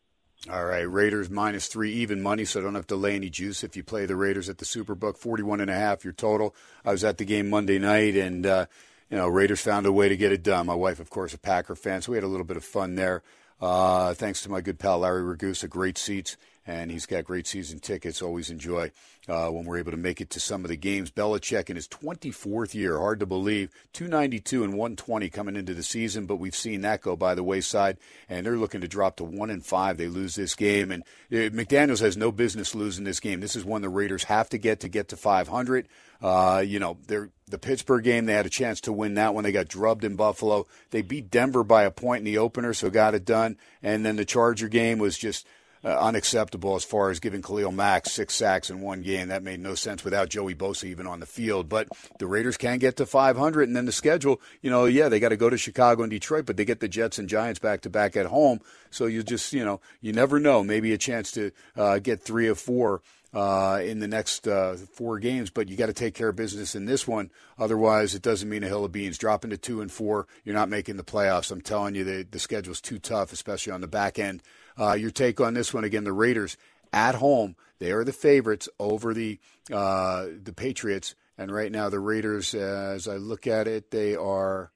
All right, Raiders minus three, even money, so don't have to lay any juice if you play the Raiders at the Superbook. Forty-one and a half your total. I was at the game Monday night, and uh, you know Raiders found a way to get it done. My wife, of course, a Packer fan, so we had a little bit of fun there. Uh, thanks to my good pal Larry Ragusa, great seats, and he's got great season tickets. Always enjoy uh, when we're able to make it to some of the games. Belichick in his 24th year, hard to believe, 292 and 120 coming into the season, but we've seen that go by the wayside, and they're looking to drop to one and five. They lose this game, and uh, McDaniel's has no business losing this game. This is one the Raiders have to get to get to 500. Uh, you know, the Pittsburgh game, they had a chance to win that one. They got drubbed in Buffalo. They beat Denver by a point in the opener, so got it done. And then the Charger game was just uh, unacceptable as far as giving Khalil Mack six sacks in one game. That made no sense without Joey Bosa even on the field. But the Raiders can get to 500, and then the schedule, you know, yeah, they got to go to Chicago and Detroit, but they get the Jets and Giants back to back at home. So you just, you know, you never know. Maybe a chance to uh, get three or four uh, in the next uh, four games, but you got to take care of business in this one. Otherwise, it doesn't mean a hill of beans. Dropping to two and four, you're not making the playoffs. I'm telling you, the, the schedule's too tough, especially on the back end. Uh, your take on this one again? The Raiders at home, they are the favorites over the uh, the Patriots, and right now the Raiders, uh, as I look at it, they are.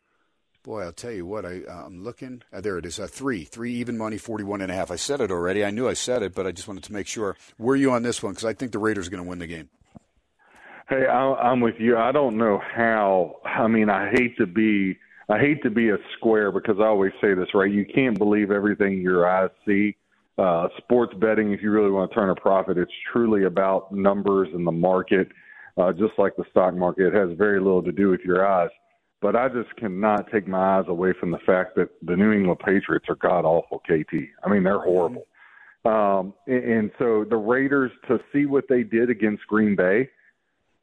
Boy, I'll tell you what, I, I'm looking. Uh, there it is, uh, three. Three even money, 41 and a half. I said it already. I knew I said it, but I just wanted to make sure. Were you on this one? Because I think the Raiders are going to win the game. Hey, I, I'm with you. I don't know how. I mean, I hate to be. I hate to be a square because I always say this, right? You can't believe everything your eyes see. Uh, sports betting, if you really want to turn a profit, it's truly about numbers and the market. Uh, just like the stock market, it has very little to do with your eyes. But I just cannot take my eyes away from the fact that the New England Patriots are god awful, KT. I mean, they're horrible. Um, and, and so the Raiders, to see what they did against Green Bay, uh,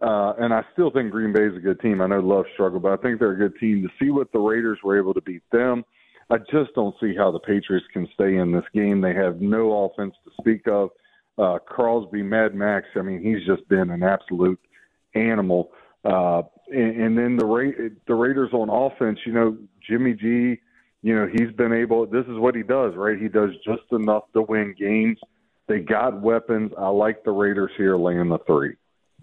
and I still think Green Bay is a good team. I know Love struggled, but I think they're a good team. To see what the Raiders were able to beat them, I just don't see how the Patriots can stay in this game. They have no offense to speak of. Uh, Crosby, Mad Max, I mean, he's just been an absolute animal. Uh, and, and then the Ra- the Raiders on offense, you know, Jimmy G, you know, he's been able. This is what he does, right? He does just enough to win games. They got weapons. I like the Raiders here laying the three.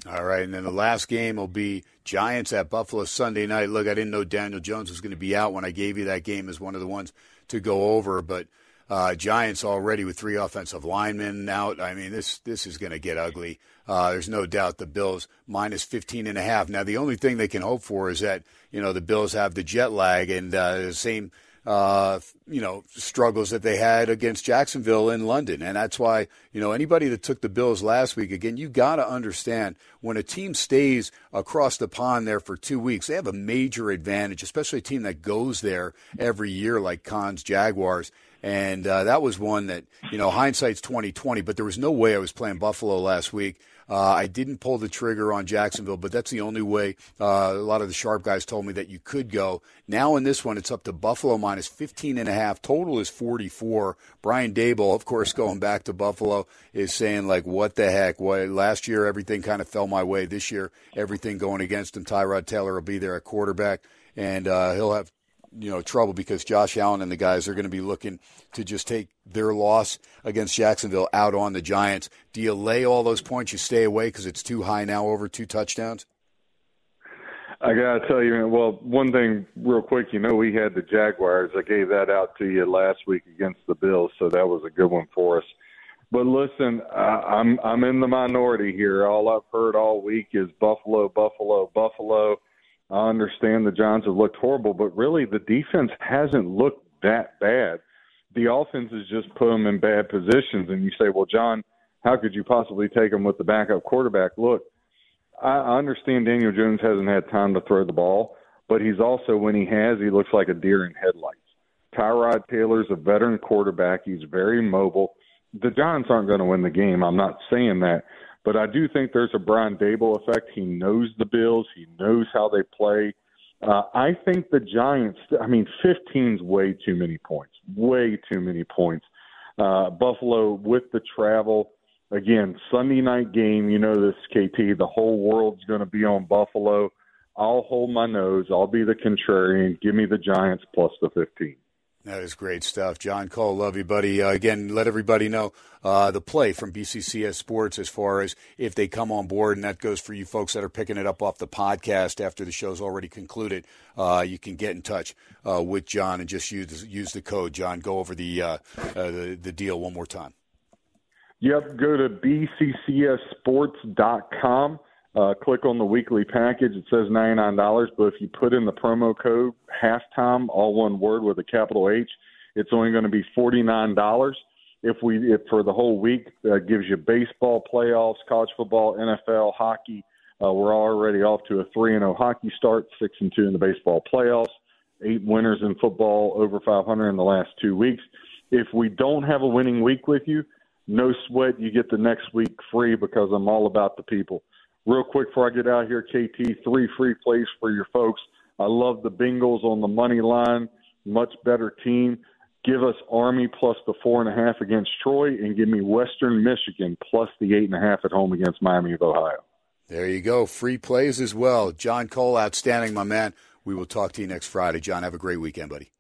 All right, and then the last game will be Giants at Buffalo Sunday night. Look, I didn't know Daniel Jones was going to be out when I gave you that game as one of the ones to go over, but uh, Giants already with three offensive linemen out. I mean, this this is going to get ugly. Uh, there's no doubt the Bills minus 15 and a half. Now, the only thing they can hope for is that you know the Bills have the jet lag and uh, the same uh, you know, struggles that they had against Jacksonville in London. And that's why, you know, anybody that took the Bills last week, again, you got to understand when a team stays across the pond there for two weeks, they have a major advantage, especially a team that goes there every year like Cons Jaguars. And uh, that was one that, you know, hindsight's 2020, but there was no way I was playing Buffalo last week. Uh, I didn't pull the trigger on Jacksonville, but that's the only way. Uh, a lot of the sharp guys told me that you could go. Now in this one, it's up to Buffalo minus 15 and a half. Total is 44. Brian Daboll, of course, going back to Buffalo, is saying like, "What the heck? What last year everything kind of fell my way. This year everything going against him. Tyrod Taylor will be there at quarterback, and uh, he'll have you know trouble because Josh Allen and the guys are going to be looking to just take their loss against Jacksonville out on the Giants. Do you lay all those points? You stay away because it's too high now, over two touchdowns. I gotta tell you, well, one thing real quick, you know, we had the Jaguars. I gave that out to you last week against the Bills, so that was a good one for us. But listen, uh, I'm I'm in the minority here. All I've heard all week is Buffalo, Buffalo, Buffalo. I understand the Giants have looked horrible, but really the defense hasn't looked that bad. The offense has just put them in bad positions, and you say, well, Jon, how could you possibly take them with the backup quarterback? Look, I I understand Daniel Jones hasn't had time to throw the ball, but he's also, when he has, he looks like a deer in headlights. Tyrod Taylor's a veteran quarterback. He's very mobile. The Giants aren't going to win the game. I'm not saying that. But I do think there's a Brian Daboll effect. He knows the Bills. He knows how they play. Uh, I think the Giants. I mean, 15's way too many points. Way too many points. Uh, Buffalo with the travel again. Sunday night game. You know this, KT. The whole world's going to be on Buffalo. I'll hold my nose. I'll be the contrarian. Give me the Giants plus the 15. That is great stuff. Jon Cole, love you, buddy. Uh, again, let everybody know uh, the play from BCCS Sports as far as if they come on board, and that goes for you folks that are picking it up off the podcast after the show's already concluded. Uh, you can get in touch uh, with Jon and just use use the code. Jon, go over the uh, uh, the, the deal one more time. Yep, go to bccsports.com. Uh, click on the weekly package. It says $99, but if you put in the promo code halftime, all one word with a capital H, it's only going to be $49. If we, if for the whole week, that gives you baseball playoffs, college football, NFL, hockey. Uh, we're already off to a 3 and 0 hockey start, 6 and 2 in the baseball playoffs, eight winners in football, over 500 in the last two weeks. If we don't have a winning week with you, no sweat. You get the next week free because I'm all about the people. Real quick before I get out here, KT, three free plays for your folks. I love the Bengals on the money line. Much better team. Give us Army plus the four and a half against Troy, and give me Western Michigan plus the eight and a half at home against Miami of Ohio. There you go. Free plays as well. Jon Cole, outstanding, my man. We will talk to you next Friday. Jon, have a great weekend, buddy.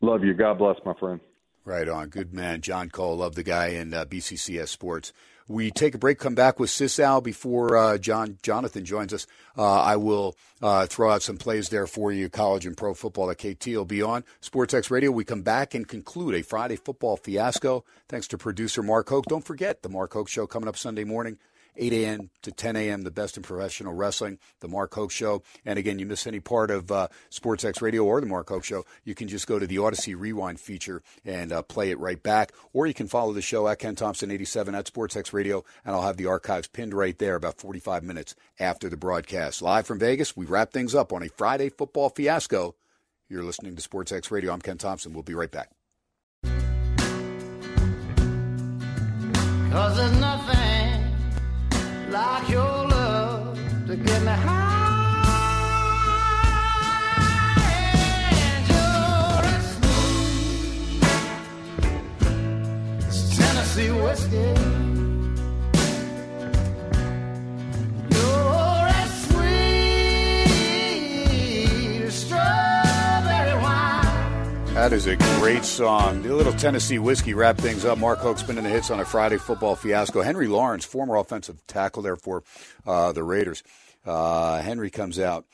Love you. God bless, my friend. Right on. Good man. Jon Cole. Love the guy in uh, BCCS Sports. We take a break, come back with Cisow before uh, John Jonathan joins us. Uh, I will uh, throw out some plays there for you, college and pro football that KT will be on. SportsX Radio, we come back and conclude a Friday football fiasco. Thanks to producer Mark Hoke. Don't forget the Mark Hoke Show coming up Sunday morning. 8 a.m. to 10 a.m., the best in professional wrestling, the Mark Hoke Show. And again, you miss any part of uh, SportsX Radio or the Mark Hoke Show, you can just go to the Audacy Rewind feature and uh, play it right back. Or you can follow the show at Ken Thomson 87 at SportsX Radio, and I'll have the archives pinned right there about 45 minutes after the broadcast. Live from Vegas, we wrap things up on a Friday football fiasco. You're listening to SportsX Radio. I'm Ken Thomson. We'll be right back. Cause there's nothing like your love to get me high. Tennessee whiskey. That is a great song. The little Tennessee whiskey wrap things up. Mark Hoke spinning the hits on a Friday football fiasco. Henry Lawrence, former offensive tackle there for uh, the Raiders. Uh, Henry comes out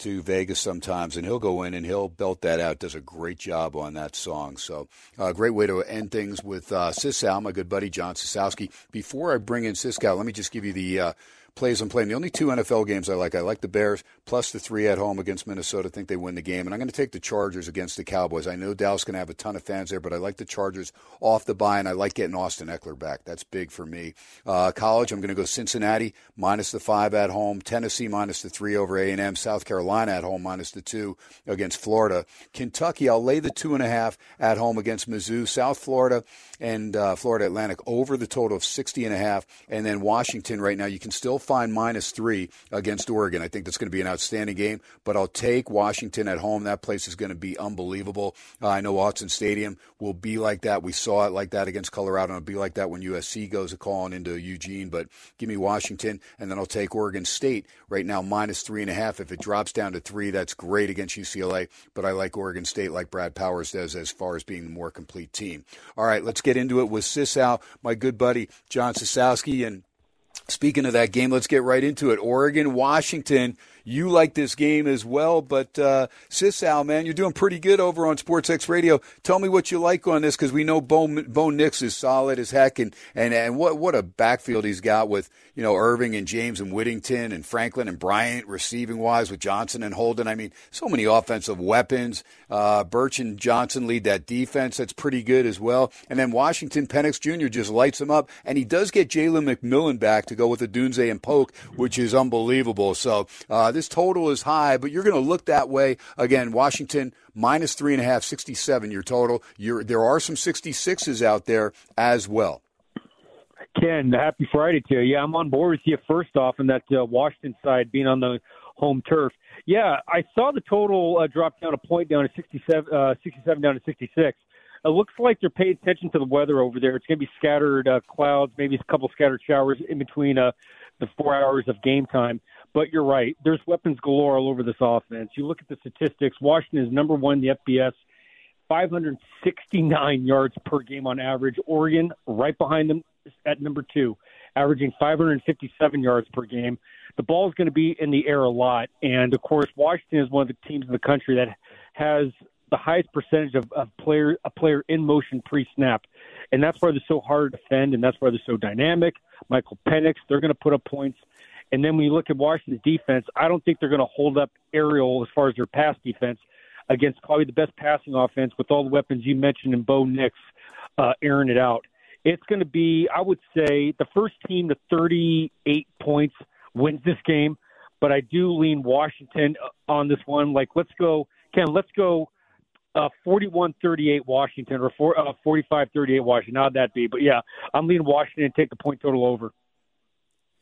to Vegas sometimes, and he'll go in and he'll belt that out. Does a great job on that song. So, uh, great way to end things with uh, my good buddy John Sisowski. Before I bring in Cisow, let me just give you the uh, plays I'm playing. The only two NFL games I like. I like the Bears plus the three at home against Minnesota. I think they win the game, and I'm going to take the Chargers against the Cowboys. I know Dallas going to have a ton of fans there, but I like the Chargers off the bye, and I like getting Austin Ekeler back. That's big for me. Uh, college, I'm going to go Cincinnati minus the five at home, Tennessee minus the three over A and M, South Carolina at home minus the two against Florida, Kentucky. I'll lay the two and a half at home against Mizzou, South Florida and uh, Florida Atlantic over the total of 60 and a half, and then Washington right now you can still find minus three against Oregon. I think that's going to be an outstanding game, but I'll take Washington at home. That place is going to be unbelievable. Uh, I know Autzen Stadium will be like that. We saw it like that against Colorado, and it'll be like that when USC goes a calling into Eugene. But give me Washington, and then I'll take Oregon State right now minus three and a half. If it drops down to three, that's great against UCLA. But I like Oregon State, like Brad Powers does, as far as being the more complete team. All right, let's get into it with Cisow, my good buddy John Sisowski, and Speaking of that game, let's get right into it. Oregon, Washington. You like this game as well, but uh, Cisow, man, you're doing pretty good over on SportsX Radio. Tell me what you like on this because we know Bo, Bo Nix is solid as heck, and, and and what what a backfield he's got with you know Irving and James and Whittington and Franklin and Bryant receiving wise with Johnson and Holden. I mean, so many offensive weapons. Uh, Birch and Johnson lead that defense. That's pretty good as well. And then Washington Penix Jr. just lights him up, and he does get Jalen McMillan back to go with the Dunze and Polk, which is unbelievable. So. Uh, this total is high, but you're going to look that way. Again, Washington minus three and a half, 67 your total. You're, there are some 66s out there as well. Ken, happy Friday to you. Yeah, I'm on board with you first off on that uh, Washington side being on the home turf. Yeah, I saw the total uh, drop down a point down to 67, uh, 67 down to 66. It looks like they're paying attention to the weather over there. It's going to be scattered uh, clouds, maybe a couple scattered showers in between uh, the four hours of game time. But you're right. There's weapons galore all over this offense. You look at the statistics. Washington is number one in the FBS, 569 yards per game on average. Oregon right behind them at number two, averaging 557 yards per game. The ball is going to be in the air a lot, and of course, Washington is one of the teams in the country that has the highest percentage of, of player a player in motion pre-snap, and that's why they're so hard to defend, and that's why they're so dynamic. Michael Penix, they're going to put up points. And then when you look at Washington's defense, I don't think they're going to hold up aerial as far as their pass defense against probably the best passing offense with all the weapons you mentioned in Bo Nix uh, airing it out. It's going to be, I would say, the first team to 38 points wins this game, but I do lean Washington on this one. Like, let's go, Ken, let's go uh, 41-38 Washington or uh, 45-38 Washington. How'd that be? But yeah, I'm leaning Washington and take the point total over.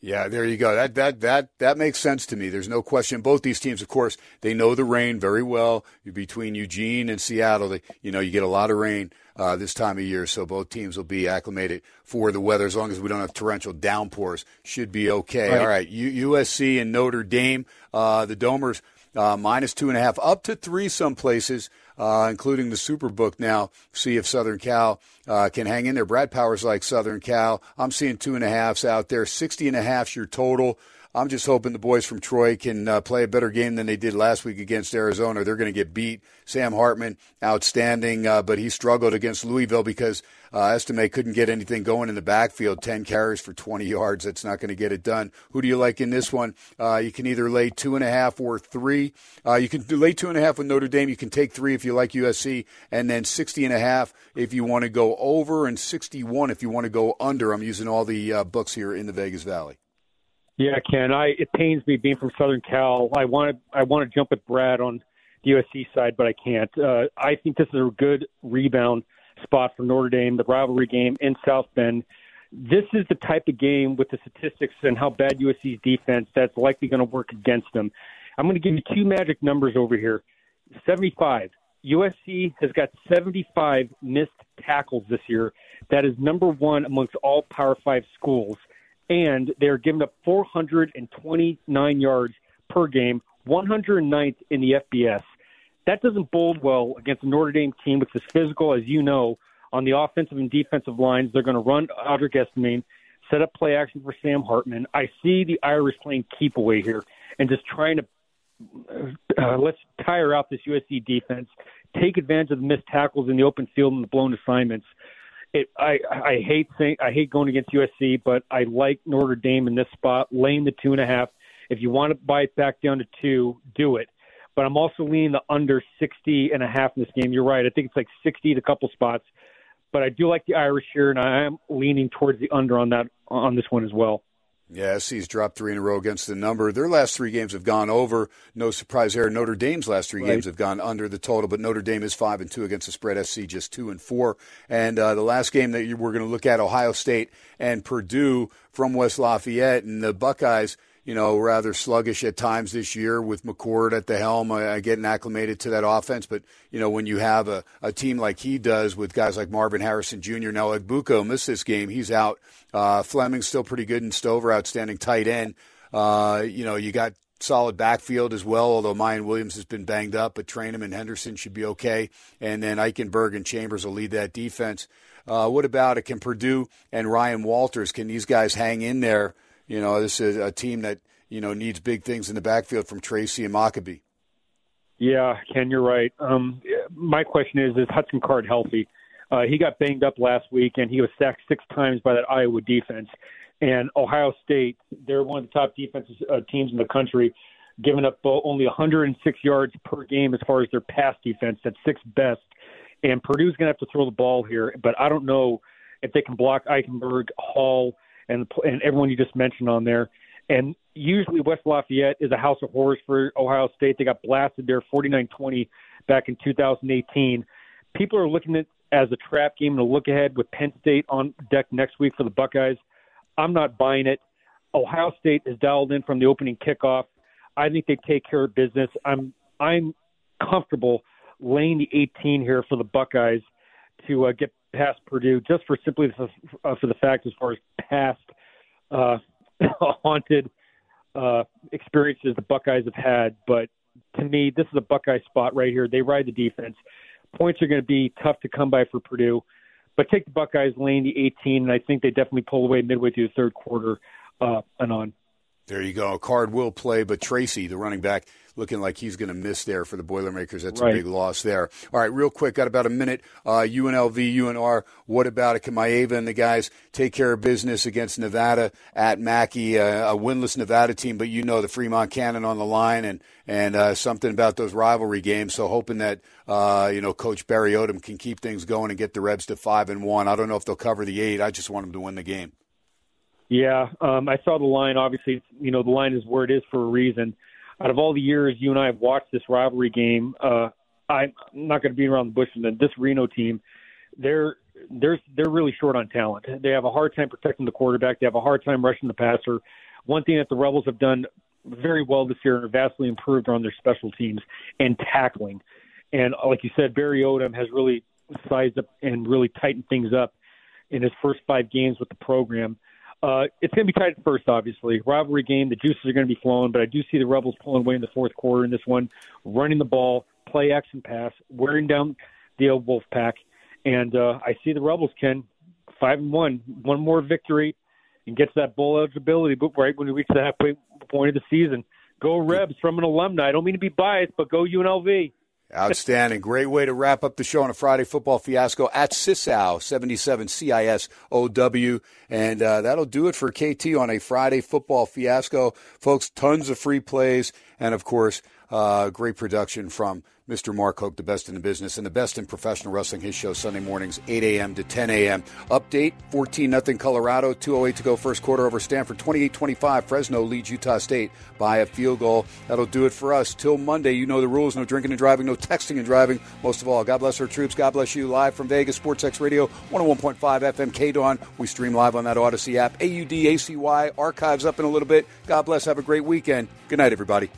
Yeah, there you go. That that that that makes sense to me. There's no question. Both these teams, of course, they know the rain very well. Between Eugene and Seattle, they, you know, you get a lot of rain uh, this time of year, so both teams will be acclimated for the weather. As long as we don't have torrential downpours, should be okay. Right. All right, U- USC and Notre Dame, uh, the Domers uh, minus two and a half, up to three some places, uh, including the Superbook now. See if Southern Cal uh, can hang in there. Brad Powers like Southern Cal. I'm seeing two and a halfs out there. 60 and a half's your total. I'm just hoping the boys from Troy can uh, play a better game than they did last week against Arizona. They're going to get beat. Sam Hartman, outstanding, uh, but he struggled against Louisville because uh, Estime couldn't get anything going in the backfield. 10 carries for 20 yards. That's not going to get it done. Who do you like in this one? Uh, you can either lay two and a half or three. Uh, you can lay two and a half with Notre Dame. You can take three if you like USC, and then 60 and a half if you want to go over, and 61 if you want to go under. I'm using all the uh, books here in the Vegas Valley. Yeah, Ken. I it pains me being from Southern Cal. I want to I want to jump with Brad on the USC side, but I can't. Uh, I think this is a good rebound spot for Notre Dame, the rivalry game in South Bend. This is the type of game with the statistics and how bad USC's defense that's likely going to work against them. I'm going to give you two magic numbers over here. 75. USC has got 75 missed tackles this year. That is number one amongst all Power Five schools. And they're giving up 429 yards per game, 109th in the FBS. That doesn't bode well against a Notre Dame team, which is physical, as you know, on the offensive and defensive lines. They're going to run Audric Estime, set up play action for Sam Hartman. I see the Irish playing keep away here and just trying to uh, let's tire out this USC defense, take advantage of the missed tackles in the open field and the blown assignments. It, I, I hate saying I hate going against USC, but I like Notre Dame in this spot, laying the two and a half. If you want to buy it back down to two, do it. But I'm also leaning the under 60 and a half in this game. You're right. I think it's like 60 at a couple spots. But I do like the Irish here, and I am leaning towards the under on that on this one as well. Yeah, SC's dropped three in a row against the number. Their last three games have gone over. No surprise there. Notre Dame's last three Right. games have gone under the total, but Notre Dame is five and two against the spread. SC just two and four. And uh, the last game that you, we're going to look at, Ohio State and Purdue from West Lafayette, and the Buckeyes. You know, rather sluggish at times this year with McCord at the helm, uh, getting acclimated to that offense. But you know, when you have a, a team like he does with guys like Marvin Harrison Jr. Now, Egbuka missed this game; he's out. Uh, Fleming's still pretty good, and Stover outstanding tight end. Uh, you know, you got solid backfield as well, although Miyan Williams has been banged up, but Trayanum and Henderson should be okay. And then Eichenberg and Chambers will lead that defense. Uh, what about it? Can Purdue and Ryan Walters, can these guys hang in there? You know, this is a team that, you know, needs big things in the backfield from Tracy and Mockobee. Yeah, Ken, you're right. Um, my question is: Is Hudson Card healthy? Uh, he got banged up last week, and he was sacked six times by that Iowa defense. And Ohio State, they're one of the top defensive uh, teams in the country, giving up only 106 yards per game as far as their pass defense. That's sixth best. And Purdue's going to have to throw the ball here, but I don't know if they can block Eichenberg, Hall, and and everyone you just mentioned on there. And usually West Lafayette is a house of horrors for Ohio State. They got blasted there 49-20 back in 2018. People are looking at as a trap game and a look ahead with Penn State on deck next week for the Buckeyes. I'm not buying it. Ohio State is dialed in from the opening kickoff. I think they take care of business. I'm I'm comfortable laying the 18 here for the Buckeyes to uh, get past Purdue, just for simply uh, for the fact as far as past uh, haunted uh, experiences the Buckeyes have had. But to me, this is a Buckeye spot right here. They ride the defense. Points are going to be tough to come by for Purdue, but take the Buckeyes lane the 18, and I think they definitely pull away midway through the third quarter uh, and on. There you go. Card will play, but Tracy, the running back, looking like he's going to miss there for the Boilermakers. That's Right. a big loss there. All right, real quick, got about a minute. Uh, UNLV, UNR, what about it? Can Maiava and the guys take care of business against Nevada at Mackay, uh, a winless Nevada team, but you know the Fremont Cannon on the line and, and uh, something about those rivalry games. So hoping that, uh, you know, Coach Barry Odom can keep things going and get the Rebs to 5 and 1. I don't know if they'll cover the eight. I just want them to win the game. Yeah, um, I saw the line. Obviously, you know the line is where it is for a reason. Out of all the years you and I have watched this rivalry game, uh, I'm not going to be around the bush. And this Reno team, they're they're they're really short on talent. They have a hard time protecting the quarterback. They have a hard time rushing the passer. one thing that the Rebels have done very well this year and are vastly improved are on their special teams and tackling. And like you said, Barry Odom has really sized up and really tightened things up in his first five games with the program. Uh, it's going to be tight at first, obviously. Rivalry game, the juices are going to be flowing, but I do see the Rebels pulling away in the fourth quarter in this one, running the ball, play action pass, wearing down the old Wolf Pack, and uh, I see the Rebels, Ken, five and one, one more victory, and gets that bowl eligibility. But right when we reach the halfway point of the season, go Rebs from an alumni. I don't mean to be biased, but go UNLV. Outstanding. Great way to wrap up the show on a Friday football fiasco at Cisow, 77 CISOW. And uh, that'll do it for KT on a Friday football fiasco. Folks, tons of free plays. And of course, uh, great production from Mr. Mark Hoke, the best in the business and the best in professional wrestling. His show Sunday mornings, 8 a.m. to 10 a.m. Update 14 0 Colorado, 208 to go first quarter over Stanford, 28 25. Fresno leads Utah State by a field goal. That'll do it for us. Till Monday, you know the rules no drinking and driving, no texting and driving. Most of all, God bless our troops. God bless you. Live from Vegas, Sports X Radio, 101.5 FM K Dawn. We stream live on that Audacy app. AUD, ACY, archives up in a little bit. God bless. Have a great weekend. Good night, everybody.